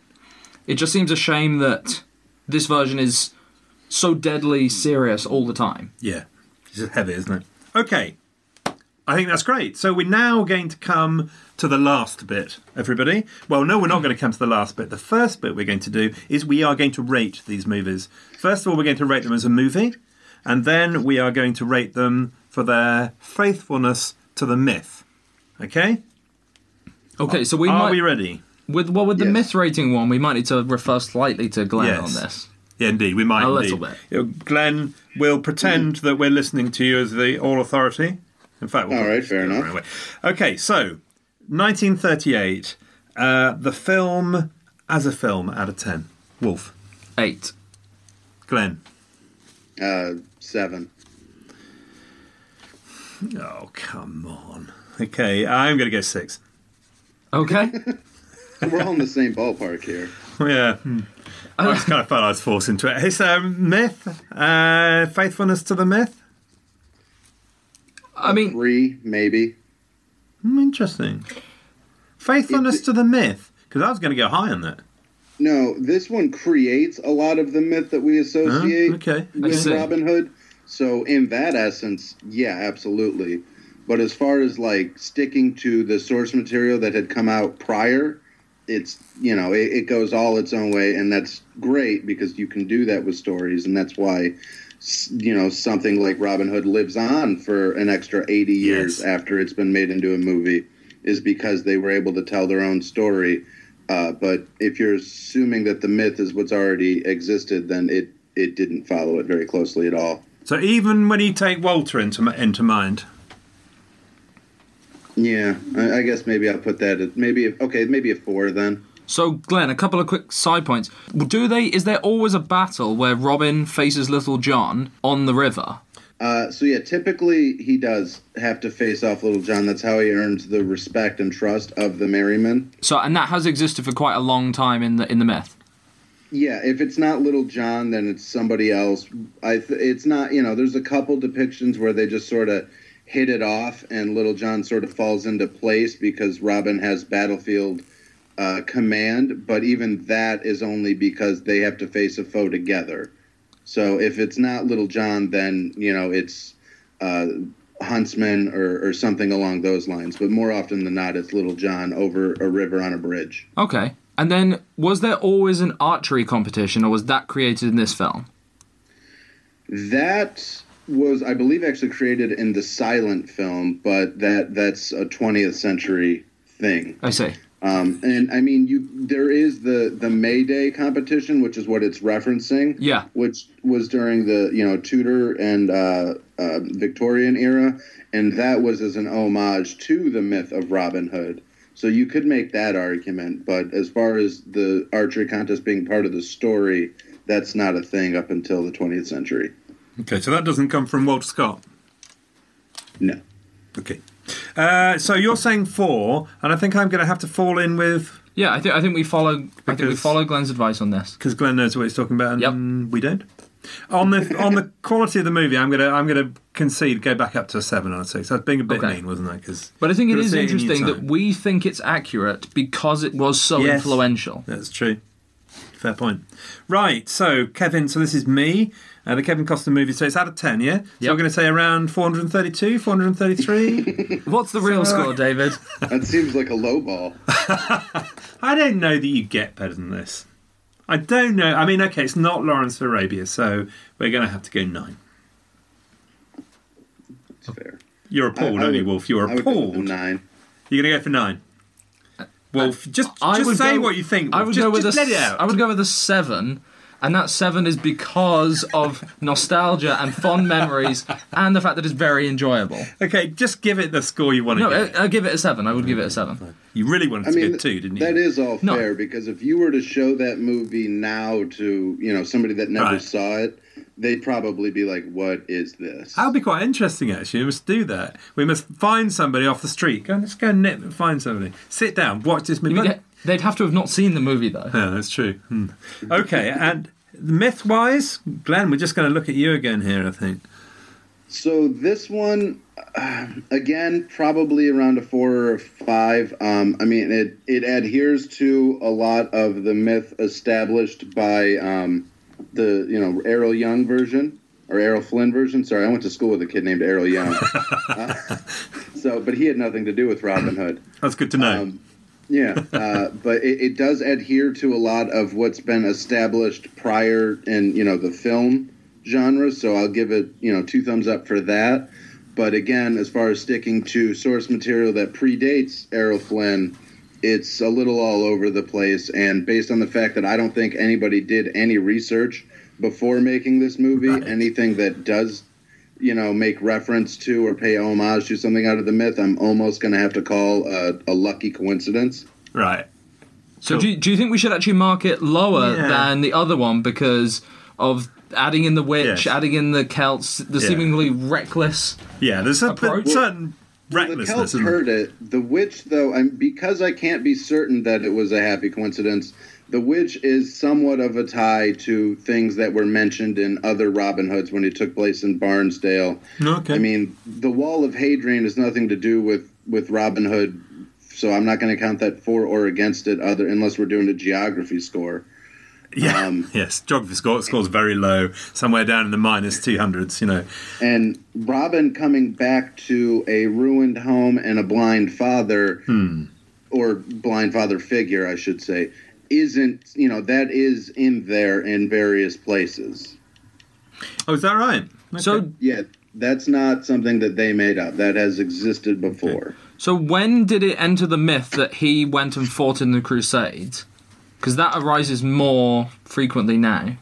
It just seems a shame that this version is so deadly serious all the time. Yeah, it's heavy, isn't it? Okay, I think that's great. So we're now going to come to the last bit, everybody. Well, no, we're not going to come to the last bit. The first bit we're going to do is we are going to rate these movies. First of all, we're going to rate them as a movie, and then we are going to rate them for their faithfulness to the myth. Okay? Okay, so we are might we ready? with well with the Yes. myth rating one, we might need to refer slightly to Glenn Yes. on this. Yeah, indeed, we might. A indeed. little bit. You know, Glenn will pretend that we're listening to you as the all authority. In fact, we'll All right, fair enough. Right. Okay, so 1938, uh, the film as a film out of 10. Wolf, Eight. Glenn. Uh, seven. Oh, come on. Okay, I'm going to go six. Okay. [LAUGHS] We're all in the same ballpark here. Yeah. hmm. I just kind of felt I was forced into it. It's um, myth, uh, faithfulness to the myth. I mean, Three, maybe. Hmm, interesting. Faithfulness It- to the myth, because I was going to go high on that. No, this one creates a lot of the myth that we Huh? associate Okay. With. Robin Hood. So, in that essence, yeah, absolutely. But as far as like sticking to the source material that had come out prior, it's you know it, it goes all its own way, and that's great because you can do that with stories, and that's why you know something like Robin Hood lives on for an extra eighty years Yes. after it's been made into a movie, is because they were able to tell their own story. Uh, but if you're assuming that the myth is what's already existed, then it it didn't follow it very closely at all. So even when you take Walter into into mind, Yeah, I, I guess maybe I'll put that at maybe okay, maybe a four then. so Glenn, a couple of quick side points. Do they? Is there always a battle where Robin faces Little John on the river? Uh, so yeah, typically he does have to face off Little John. That's how he earns the respect and trust of the Merryman. So, and that has existed for quite a long time in the in the myth. Yeah, if it's not Little John, then it's somebody else. I th- it's not you know. There's a couple depictions where they just sort of hit it off, and Little John sort of falls into place because Robin has battlefield uh, command. But even that is only because they have to face a foe together. So if it's not Little John, then you know it's uh, Huntsman or, or something along those lines. But more often than not, it's Little John over a river on a bridge. Okay. And then, was there always an archery competition, or was that created in this film? That was, I believe, actually created in the silent film, but that that's a 20th century thing. I see. Um, and I mean, you there is the the May Day competition, which is what it's referencing. Yeah. which was during the you know Tudor and uh, uh, Victorian era, and that was as an homage to the myth of Robin Hood. So you could make that argument, but as far as the archery contest being part of the story, that's not a thing up until the 20th century. okay, so that doesn't come from Walter Scott. No. Okay, uh, so you're saying four, and I think I'm going to have to fall in with Yeah, I think I think we follow. I think we follow Glenn's advice on this. because Glenn knows what he's talking about, and we don't. On the [LAUGHS] on the quality of the movie, I'm gonna I'm gonna concede go back up to a seven out of six. That's being a bit Okay. mean, wasn't I? Because But I think it Gotta is see it in your interesting that we think it's accurate because it was so Yes. influential. That's true. Fair point. Right, so Kevin, so this is me, uh, the Kevin Costner movie. So it's out of 10, yeah? So Yep. we're going to say around 432, 433. [LAUGHS] What's the real So, uh, score, David? That seems like a low ball. [LAUGHS] I don't know that you get better than this. I don't know. I mean, okay, it's not Lawrence of Arabia, so we're going to have to go nine. It's fair. You're appalled, I- I aren't you, Wolf? You're I would go with a appalled. nine. You're going to go for nine. Uh, Wolf, just, I just would say go- what you think. I would just, go with just a. let it out. I would go with a seven, and that seven is because of nostalgia and fond memories, and the fact that it's very enjoyable. Okay, just give it the score you want to No, give. I, I give it a seven. I would give it a seven. you really wanted I to mean, get two, didn't you? that is all No. fair because if you were to show that movie now to you know somebody that never Right. saw it, they'd probably be like, "What is this?" That would be quite interesting, actually. We must do that. We must find somebody off the street. Go, let's go and nip and find somebody. Sit down, watch this movie. They'd have to have not seen the movie though. Yeah, that's true. Hmm. Okay, and myth wise, Glenn, we're just going to look at you again here, I think. So this one, uh, again, probably around a four or a five. Um, I mean, it it adheres to a lot of the myth established by um, the you know Errol Young version or Errol Flynn version. Sorry, I went to school with a kid named Errol Young. [LAUGHS] Uh, so, but he had nothing to do with Robin Hood. That's good to know. Um, yeah, uh, [LAUGHS] but it, it does adhere to a lot of what's been established prior in you know the film genre. So I'll give it you know two thumbs up for that. But again, as far as sticking to source material that predates Errol Flynn, it's a little all over the place. And based on the fact that I don't think anybody did any research before making this movie, Right. anything that does you know, make reference to or pay homage to something out of the myth, I'm almost going to have to call a, a lucky coincidence. right. So Cool. do you, do you think we should actually mark it lower Yeah. than the other one because of adding in the witch, Yes. adding in the Celts, the Yeah. seemingly reckless? Yeah, there's a Approach? certain The recklessness. Celts isn't heard it. The witch, though, I'm, because I can't be certain that it was a happy coincidence, the witch is somewhat of a tie to things that were mentioned in other Robin Hoods when it took place in Barnsdale. Okay. I mean, the Wall of Hadrian has nothing to do with, with Robin Hood, so I'm not going to count that for or against it, other unless we're doing a geography score. yeah. um, [LAUGHS] yes. Geography score scores very low, somewhere down in the minus two hundreds. You know. and Robin coming back to a ruined home and a blind father, or blind father figure, I should say, isn't you know that is in there in various places. Oh, is that right? Okay. So Yeah, that's not something that they made up. That has existed before. so when did it enter the myth that he went and fought in the Crusades? Because that arises more frequently now.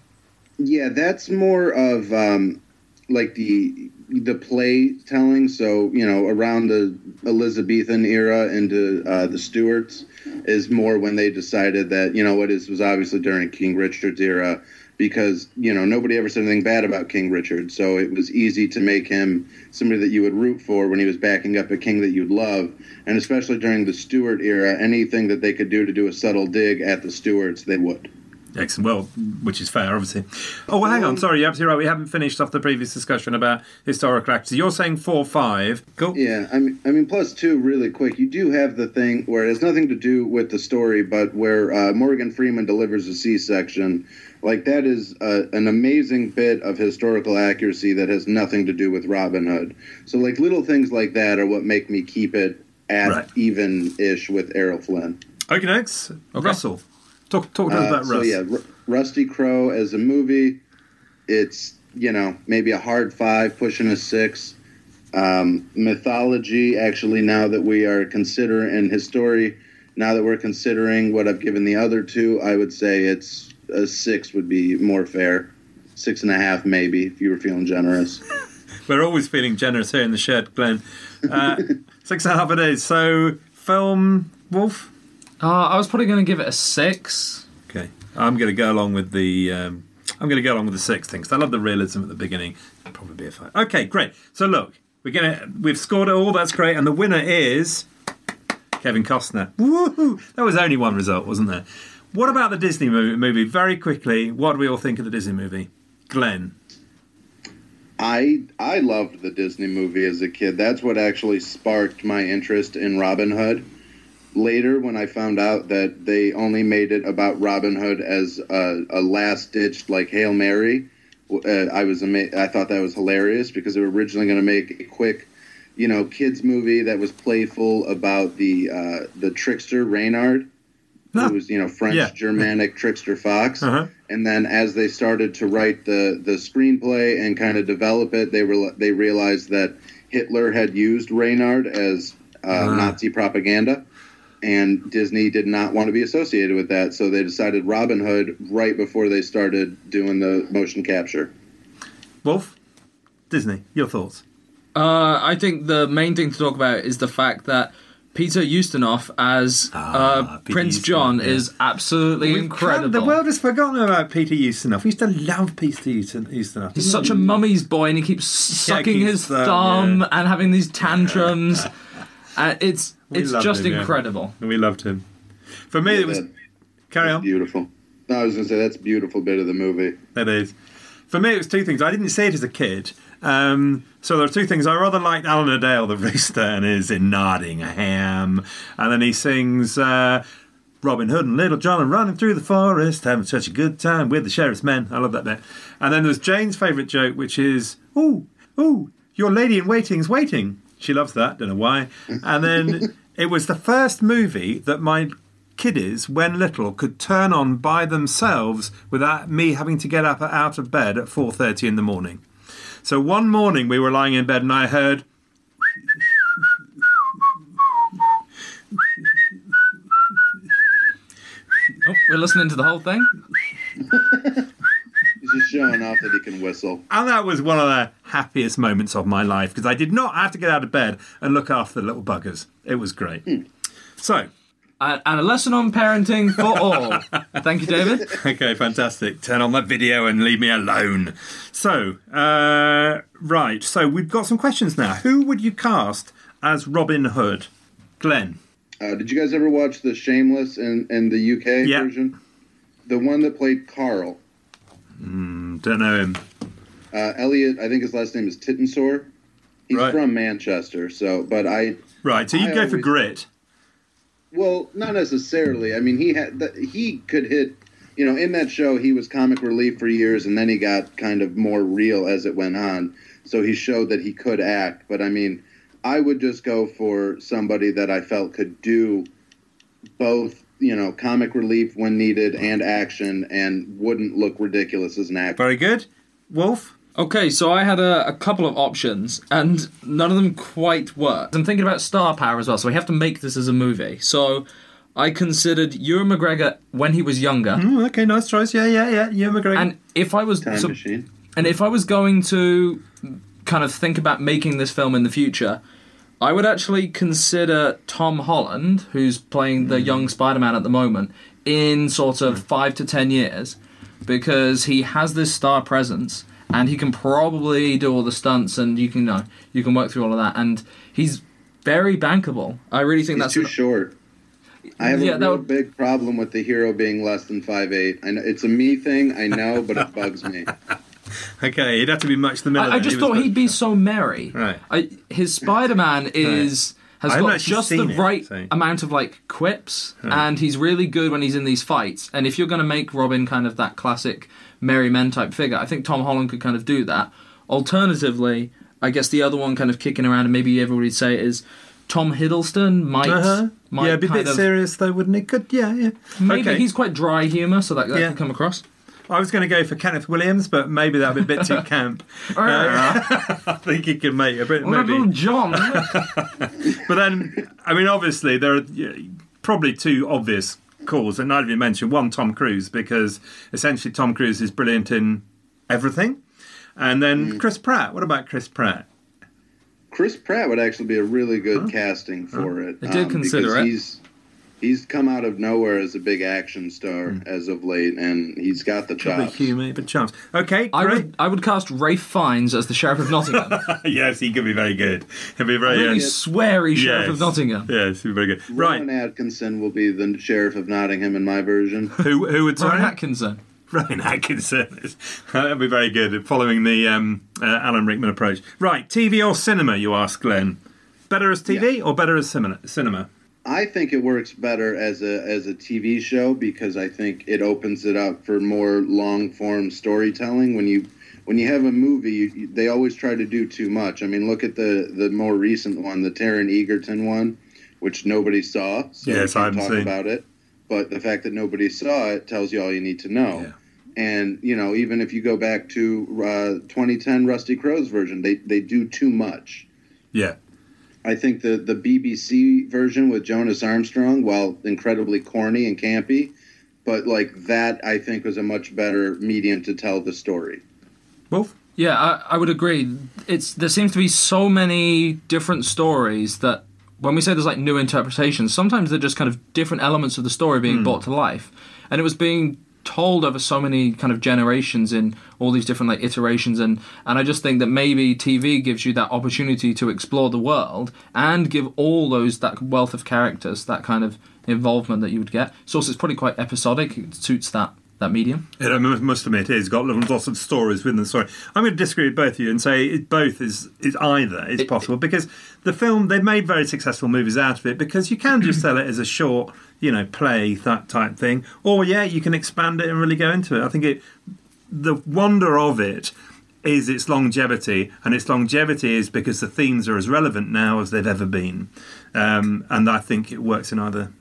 Yeah, that's more of um, like the the play telling. So you know, around the Elizabethan era into uh, the Stuarts is more when they decided that you know what is was obviously during King Richard's era because you know nobody ever said anything bad about King Richard, so it was easy to make him somebody that you would root for when he was backing up a king that you'd love, and especially during the Stuart era, anything that they could do to do a subtle dig at the Stuarts, they would. Excellent. Well, which is fair, obviously. Oh, well, hang on. Sorry, you're absolutely right. We haven't finished off the previous discussion about historical actors. You're saying four, five. Cool. Yeah, I mean, I mean, plus two, really quick. You do have the thing where it has nothing to do with the story, but where uh, Morgan Freeman delivers a C-section. Like that is uh, an amazing bit of historical accuracy that has nothing to do with Robin Hood. So, like little things like that are what make me keep it at Right. even-ish with Errol Flynn. Okay, next. Russell. Talk, talk to us Uh, about so yeah, R- Rusty Crowe as a movie, it's you know maybe a hard five, pushing a six. Um, mythology, actually, now that we are considering and history, now that we're considering what I've given the other two, I would say it's a six would be more fair. Six and a half, maybe, if you were feeling generous. [LAUGHS] We're always feeling generous here in the shed, Glenn. Uh, [LAUGHS] six and a half it is. So, film, Wolf? Uh, I was probably going to give it a six. Okay. I'm going to go along with the. Um, I'm going to go along with the six things. I love the realism at the beginning. Probably be a five. Okay, great. So look, we're gonna we've scored it all. That's great, and the winner is Kevin Costner. Woohoo! That was only one result, wasn't there? What about the Disney movie? movie? Very quickly, what do we all think of the Disney movie? Glenn. I I loved the Disney movie as a kid. That's what actually sparked my interest in Robin Hood. Later, when I found out that they only made it about Robin Hood as a, a last-ditched like Hail Mary, uh, I was ama- I thought that was hilarious because they were originally going to make a quick, you know, kids movie that was playful about the uh, the trickster Reynard, Ah, who was you know French yeah. Germanic trickster fox. Uh-huh. And then as they started to write the the screenplay and kind of develop it, they were they realized that Hitler had used Reynard as uh, Ah. Nazi propaganda. And Disney did not want to be associated with that, so they decided Robin Hood right before they started doing the motion capture. Wolf, Disney, your thoughts? Uh, I think the main thing to talk about is the fact that Peter Ustinov as Ah, uh, Peter Prince Ustinov, John yeah. is absolutely We've incredible. kind- the world has forgotten about Peter Ustinov. We used to love Peter Ustin- Ustinov. He's such a mummy's boy, and he keeps sucking keeps his that, thumb yeah. and having these tantrums. Uh, it's We it's loved just him, yeah. incredible. We loved him. For me, it was. That- Carry on. beautiful. No, I was going to say that's a beautiful bit of the movie. It is. For me, it was two things. I didn't see it as a kid. Um, so there are two things. I rather liked Alan-a-Dale, the [LAUGHS] rooster, and is in Nottingham. And then he sings uh, Robin Hood and Little John are running through the forest, having such a good time with the sheriff's men. I love that bit. And then there's Jane's favourite joke, which is, Ooh, ooh, your lady in waiting's waiting. She loves that, don't know why. And then [LAUGHS] it was the first movie that my kiddies, when little, could turn on by themselves without me having to get up out of bed at 4.30 in the morning. So one morning we were lying in bed and I heard [LAUGHS] Oh, we're listening to the whole thing. He's just showing off that he can whistle. And that was one of the happiest moments of my life because I did not have to get out of bed and look after the little buggers. It was great. So, And, and a lesson on parenting for all. [LAUGHS] Thank you, David. okay, fantastic. Turn on that video and leave me alone. So, uh, right. So, we've got some questions now. Who would you cast as Robin Hood? Glenn. Uh, did you guys ever watch the Shameless in, in the UK Yeah. version? The one that played Carl. Don't know him. Uh, Elliot, I think his last name is Tittensor. He's Right. from Manchester, so but I Right, so you go for grit. well, not necessarily. I mean, he had th- he could hit. You know, in that show, he was comic relief for years, and then he got kind of more real as it went on. So he showed that he could act. But I mean, I would just go for somebody that I felt could do both. You know, comic relief when needed and action, and wouldn't look ridiculous as an actor. Very good. Wolf? Okay, so I had a, a couple of options, and none of them quite worked. I'm thinking about star power as well, so we have to make this as a movie. So I considered Ewan McGregor when he was younger, Oh, okay, nice choice. Yeah, yeah, yeah. Ewan McGregor. and if I was Time so- machine. and if I was going to kind of think about making this film in the future, I would actually consider Tom Holland, who's playing the mm. young Spider-Man at the moment, in sort of mm. five to ten years, because he has this star presence and he can probably do all the stunts and you can you know you can work through all of that and he's very bankable. I really think He's that's too an- short. I have Yeah, a that real would- big problem with the hero being less than five eight. I know it's a me thing, I know, but it bugs me. [LAUGHS] okay, he'd have to be much the middle. I, I just thought he'd be so merry. Right. I, his Spider-Man [LAUGHS] is has I haven't got just the it, right so- amount of like quips, and he's really good when he's in these fights. And if you're going to make Robin kind of that classic merry men type figure, I think Tom Holland could kind of do that. Alternatively, I guess the other one kind of kicking around, and maybe everybody'd say it is Tom Hiddleston might Uh-huh. might yeah, be a bit of serious though, wouldn't it? Could yeah, yeah. maybe okay. he's quite dry humor, so that, that Yeah. could come across. I was going to go for Kenneth Williams, but maybe that would be a bit too [LAUGHS] camp. Uh, [LAUGHS] I think he could make a bit Little maybe. John. [LAUGHS] But then, I mean, obviously there are probably two obvious calls, and neither of you mentioned one Tom Cruise because essentially Tom Cruise is brilliant in everything, and then Chris Pratt. What about Chris Pratt? Chris Pratt would actually be a really good casting for it. um, I did consider because it. He's he's come out of nowhere as a big action star Hmm. as of late, and he's got the Probably chops. humour, but chance. Okay, I great. would I would cast Ralph Fiennes as the Sheriff of Nottingham. [LAUGHS] yes, he could be very good. He'd be very. really uh, sweary Sheriff yes. of Nottingham. Yes, he'll be very good. Rowan Right, Atkinson will be the sheriff of Nottingham in my version. [LAUGHS] who who would Rowan sorry? Atkinson. Ryan Atkinson. [LAUGHS] That'd be very good. Following the um, uh, Alan Rickman approach. Right, TV or cinema? You ask, Glenn. Better as TV or better as cinema? Cinema. I think it works better as a as a TV show because I think it opens it up for more long form storytelling. When you when you have a movie, you, they always try to do too much. I mean, look at the the more recent one, the Taron Egerton one, which nobody saw. So Yes, I can't talk seen. about it. But the fact that nobody saw it tells you all you need to know. Yeah. And you know, even if you go back to uh, 2010 Rusty Crowe's version, they they do too much. Yeah. I think the the BBC version with Jonas Armstrong, while incredibly corny and campy, but like that, I think was a much better medium to tell the story. Wolf? Yeah, I, I would agree. It's there seems to be so many different stories that when we say there's like new interpretations, sometimes they're just kind of different elements of the story being hmm. brought to life, and it was being told over so many kind of generations in all these different like iterations and and I just think that maybe TV gives you that opportunity to explore the world and give all those that wealth of characters that kind of involvement that you would get. So it's probably quite episodic. It suits that that medium. It, uh, I must admit, it has got lots of stories within the story. I'm going to disagree with both of you and say it, both is is either is It- possible because the film they've made very successful movies out of it because you can just [CLEARS THROAT] sell it as a short, you know, play that type thing, or yeah, you can expand it and really go into it. I think it the wonder of it is its longevity, and its longevity is because the themes are as relevant now as they've ever been, um, and I think it works in either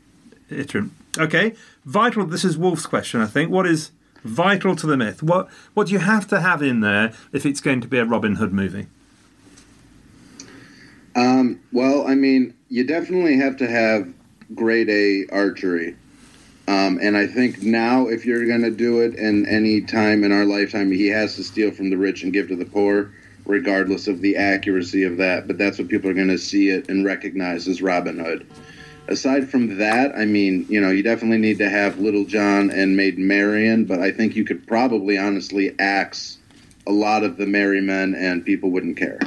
iteration. Okay, vital. This is Wolf's question. I think. What is vital to the myth? What What do you have to have in there if it's going to be a Robin Hood movie? Um, well, I mean, you definitely have to have grade A archery. Um, and I think now, if you're going to do it, in any time in our lifetime, he has to steal from the rich and give to the poor, regardless of the accuracy of that. But that's what people are going to see it and recognize as Robin Hood. Aside from that, I mean, you know, you definitely need to have Little John and Maid Marian, but I think you could probably honestly axe a lot of the merry men, and people wouldn't care.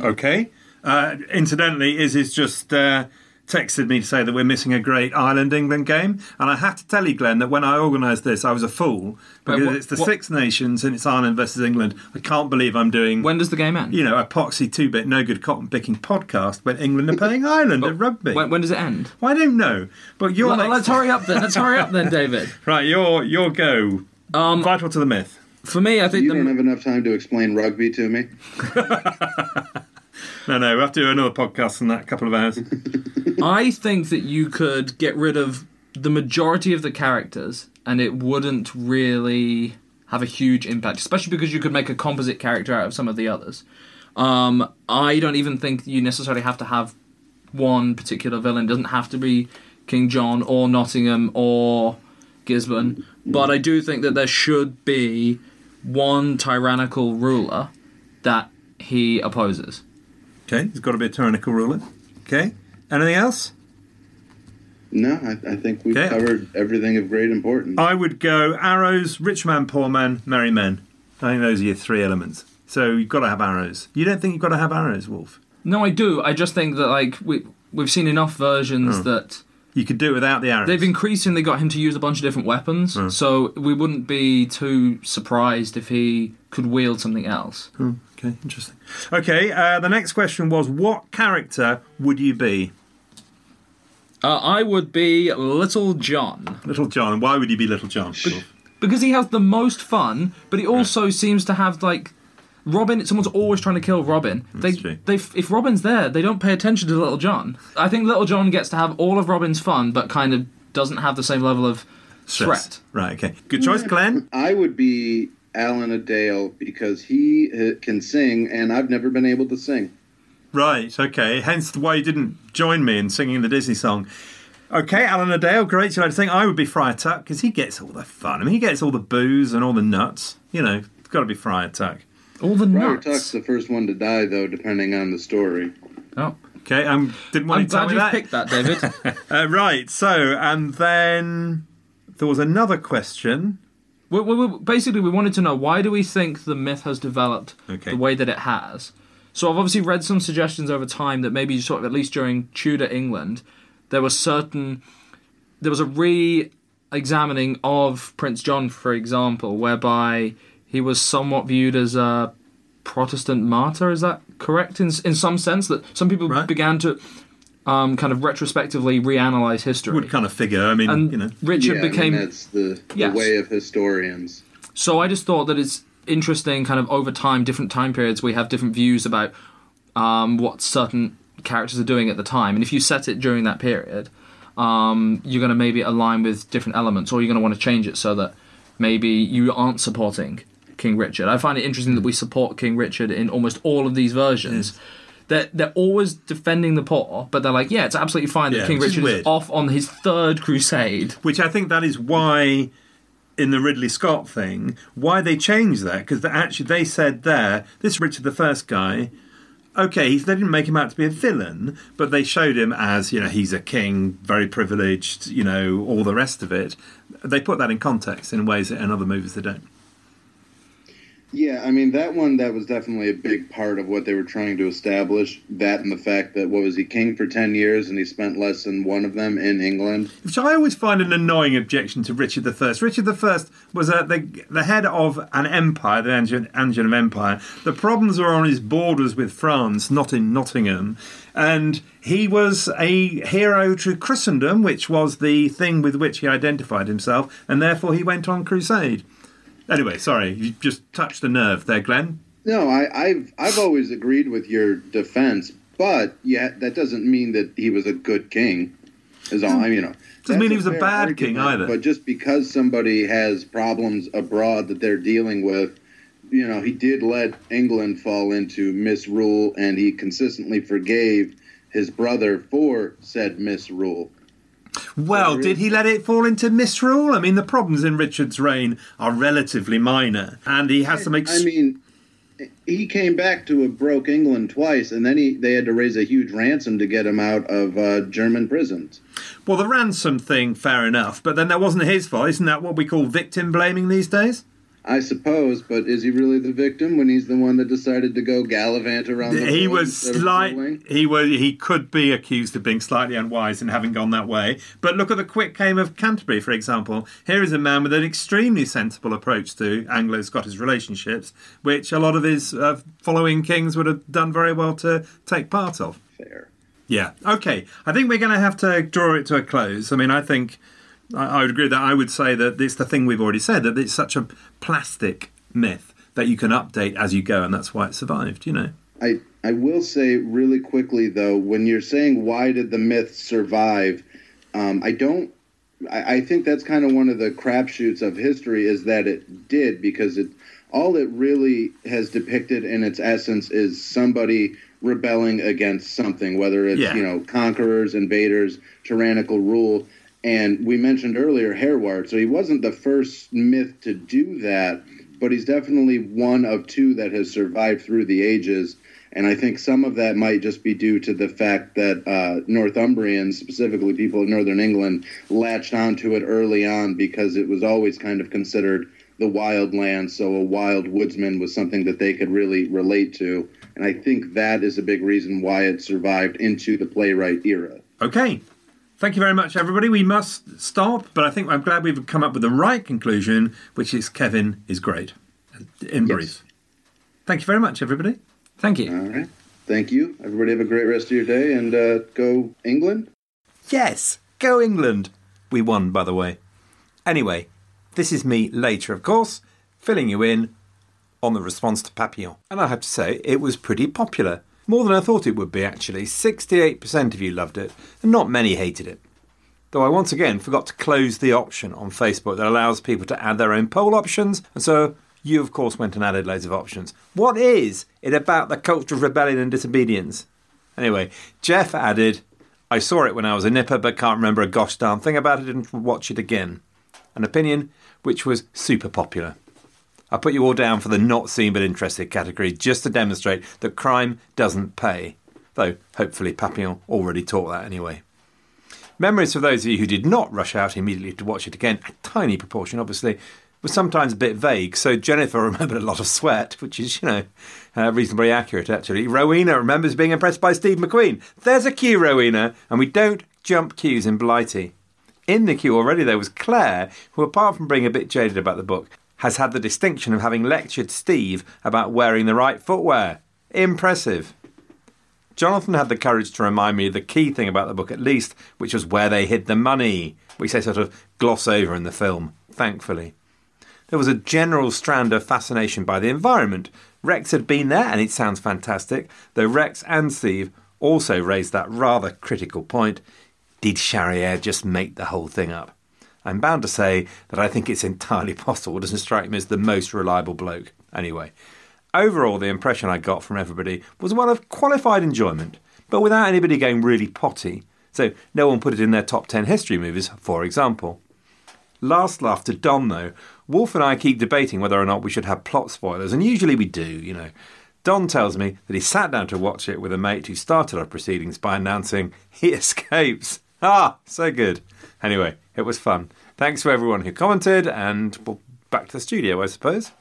Okay. Uh, incidentally, is has just uh, texted me to say that we're missing a great Ireland England game, and I have to tell you, Glenn, that when I organised this, I was a fool because what- it's the what- Six Nations and it's Ireland versus England. I can't believe I'm doing. When does the game end? you know, a poxy two bit no good cotton picking podcast when England are playing Ireland at rugby. When, when does it end? Well, I don't know, but your Well, next- let's hurry up then. Let's hurry up then, David. [LAUGHS] right. Your your go. Um, Vital to the myth. For me, I think You the, don't have enough time to explain rugby to me. [LAUGHS] No, no, we have to do another podcast in that couple of hours. [LAUGHS] I think that you could get rid of the majority of the characters and it wouldn't really have a huge impact, especially because you could make a composite character out of some of the others. Um, I don't even think you necessarily have to have one particular villain. It doesn't have to be King John or Nottingham or Gisborne, but I do think that there should be one tyrannical ruler that he opposes. Okay, there's got to be a tyrannical ruler. Okay, anything else? No, I, I think we've Okay. covered everything of great importance. I would go arrows, rich man, poor man, merry men. I think those are your three elements. So you've got to have arrows. You don't think you've got to have arrows, Wolf? No, I do. I just think that like we we've seen enough versions that You could do it without the arrows. they've increasingly got him to use a bunch of different weapons. So we wouldn't be too surprised if he could wield something else. Hmm, okay, interesting. Okay, uh, the next question was what character would you be? Uh, I would be Little John Little John. Why would you be Little John? Wolf? because he has the most fun, but he also seems to have like. Robin, someone's always trying to kill Robin. They, true. they, if Robin's there, they don't pay attention to Little John. I think Little John gets to have all of Robin's fun, but kind of doesn't have the same level of Stress. threat. Right, okay. Good choice, Glenn. I would be Alan-a-Dale because he uh, can sing, and I've never been able to sing. Right, okay. Hence the why you didn't join me in singing the Disney song. Okay, Alan-a-Dale, great to know to sing. I would be Friar Tuck because he gets all the fun. I mean, he gets all the booze and all the nuts. You know, it's got to be Friar Tuck. All the Friar nuts. Tuck's the first one to die, though, depending on the story. Oh, Okay, um, didn't want I'm you to tell glad you that. picked that, David. [LAUGHS] Uh, right, so and then there was another question. We, we, we- basically, we wanted to know why do we think the myth has developed Okay. the way that it has. So I've obviously read some suggestions over time that maybe sort of at least during Tudor England, there was certain there was a re-examining of Prince John, for example, whereby he was somewhat viewed as a Protestant martyr. Is that correct in in some sense? That some people Right. began to um, kind of retrospectively reanalyze history. Would kind of figure. I mean, and you know, Richard yeah, I mean, became that's the, the way of historians. So I just thought that it's interesting, kind of over time, different time periods, we have different views about um, what certain characters are doing at the time. And if you set it during that period, um, you're going to maybe align with different elements, or you're going to want to change it so that maybe you aren't supporting King Richard. I find it interesting that we support King Richard in almost all of these versions. They're they're always defending the poor, but they're like, yeah, it's absolutely fine that Yeah, King which is Richard is weird. off on his third crusade. Which I think that is why, in the Ridley Scott thing, why they changed that because actually they said there this Richard the First guy. Okay, he's, they didn't make him out to be a villain, but they showed him as you know he's a king, very privileged, you know all the rest of it. They put that in context in ways that in other movies they don't. Yeah, I mean that one that was definitely a big part of what they were trying to establish. That and the fact that what was he king for ten years and he spent less than one of them in England. Which I always find an annoying objection to Richard I. Richard I was uh, the, the head of an empire, the Angevin Angevin Empire. The problems were on his borders with France, not in Nottingham. And he was a hero to Christendom, which was the thing with which he identified himself, and therefore he went on crusade. Anyway, sorry, you just touched a nerve there, Glenn. No, I, I've I've always agreed with your defense, but yeah, that doesn't mean that he was a good king. Is all I. You know, Doesn't mean he was a bad king either. But just because somebody has problems abroad that they're dealing with, you know, he did let England fall into misrule, and he consistently forgave his brother for said misrule. Well, did he let it fall into misrule? I mean, the problems in Richard's reign are relatively minor, and he has some. Ex- I mean, he came back to a broke England twice, and then he they had to raise a huge ransom to get him out of uh, German prisons. Well, the ransom thing, fair enough, but then that wasn't his fault. Isn't that what we call victim blaming these days? I suppose, but is he really the victim when he's the one that decided to go gallivant around the He was slight. He was. He could be accused of being slightly unwise in having gone that way. But look at the Quitclaim of Canterbury, for example. Here is a man with an extremely sensible approach to Anglo-Scottish relationships, which a lot of his uh, following kings would have done very well to take part of. Fair. Yeah. Okay. I think we're going to have to draw it to a close. I mean, I think I, I would agree with that I would say that it's the thing we've already said that it's such a plastic myth that you can update as you go, and that's why it survived. You know. I I will say really quickly though, when you're saying why did the myth survive, um, I don't. I, I think that's kind of one of the crapshoots of history is that it did because it all it really has depicted in its essence is somebody rebelling against something, whether it's Yeah. you know conquerors, invaders, tyrannical rule. And we mentioned earlier Hereward, so he wasn't the first myth to do that, but he's definitely one of two that has survived through the ages. And I think some of that might just be due to the fact that uh, Northumbrians, specifically people of Northern England, latched onto it early on because it was always kind of considered the wild land. So a wild woodsman was something that they could really relate to. And I think that is a big reason why it survived into the playwright era. Okay. Thank you very much, everybody. We must stop, but I think I'm glad we've come up with the right conclusion, which is Kevin is great. In brief. Thank you very much, everybody. Thank you. All right. Thank you. Everybody have a great rest of your day and uh, go England. Yes, go England. We won, by the way. Anyway, this is me later, of course, filling you in on the response to Papillon. And I have to say, it was pretty popular. More than I thought it would be, actually. 68% of you loved it, and not many hated it. Though I once again forgot to close the option on Facebook that allows people to add their own poll options, and so you, of course, went and added loads of options. What is it about the culture of rebellion and disobedience? Anyway, Jeff added, I saw it when I was a nipper, but can't remember a gosh darn thing about it and watch it again. An opinion which was super popular. I put you all down for the not seen but interested category just to demonstrate that crime doesn't pay. Though, hopefully, Papillon already taught that anyway. Memories for those of you who did not rush out immediately to watch it again, a tiny proportion obviously, was sometimes a bit vague. So Jennifer [LAUGHS] remembered a lot of sweat, which is, you know, uh, reasonably accurate actually. Rowena remembers being impressed by Steve McQueen. There's a queue, Rowena, and we don't jump queues in Blighty. In the queue already there was Claire, who, apart from being a bit jaded about the book, has had the distinction of having lectured Steve about wearing the right footwear. Impressive. Jonathan had the courage to remind me of the key thing about the book, at least, which was where they hid the money, which they sort of gloss over in the film, thankfully. There was a general strand of fascination by the environment. Rex had been there, and it sounds fantastic, though Rex and Steve also raised that rather critical point did Charriere just make the whole thing up? I'm bound to say that I think it's entirely [LAUGHS] possible. It doesn't strike me as the most reliable bloke. Anyway, Overall, the impression I got from everybody was one of qualified enjoyment, but without anybody going really potty. So no one put it in their top 10 history movies, for example. Last laugh to Don, though. Wolf and I keep debating whether or not we should have plot spoilers, and usually we do, you know. Don tells me that he sat down to watch it with a mate who started our proceedings by announcing he [LAUGHS] escapes. Ah, so good. Anyway, it was fun. Thanks to everyone who commented, and well, back to the studio, I suppose.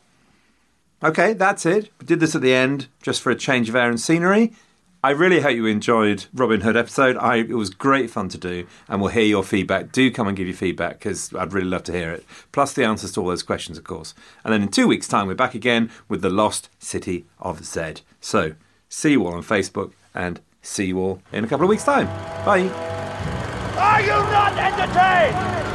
Okay, that's it. We did this at the end just for a change of air and scenery. I really hope you enjoyed Robin Hood episode. I, it was great fun to do, and we'll hear your feedback. Do come and give your feedback because I'd really love to hear it. Plus the answers to all those questions, of course. And then in two weeks' time, we're back again with the Lost City of Zed. So see you all on Facebook, and see you all in a couple of weeks' time. Bye. Are you not entertained?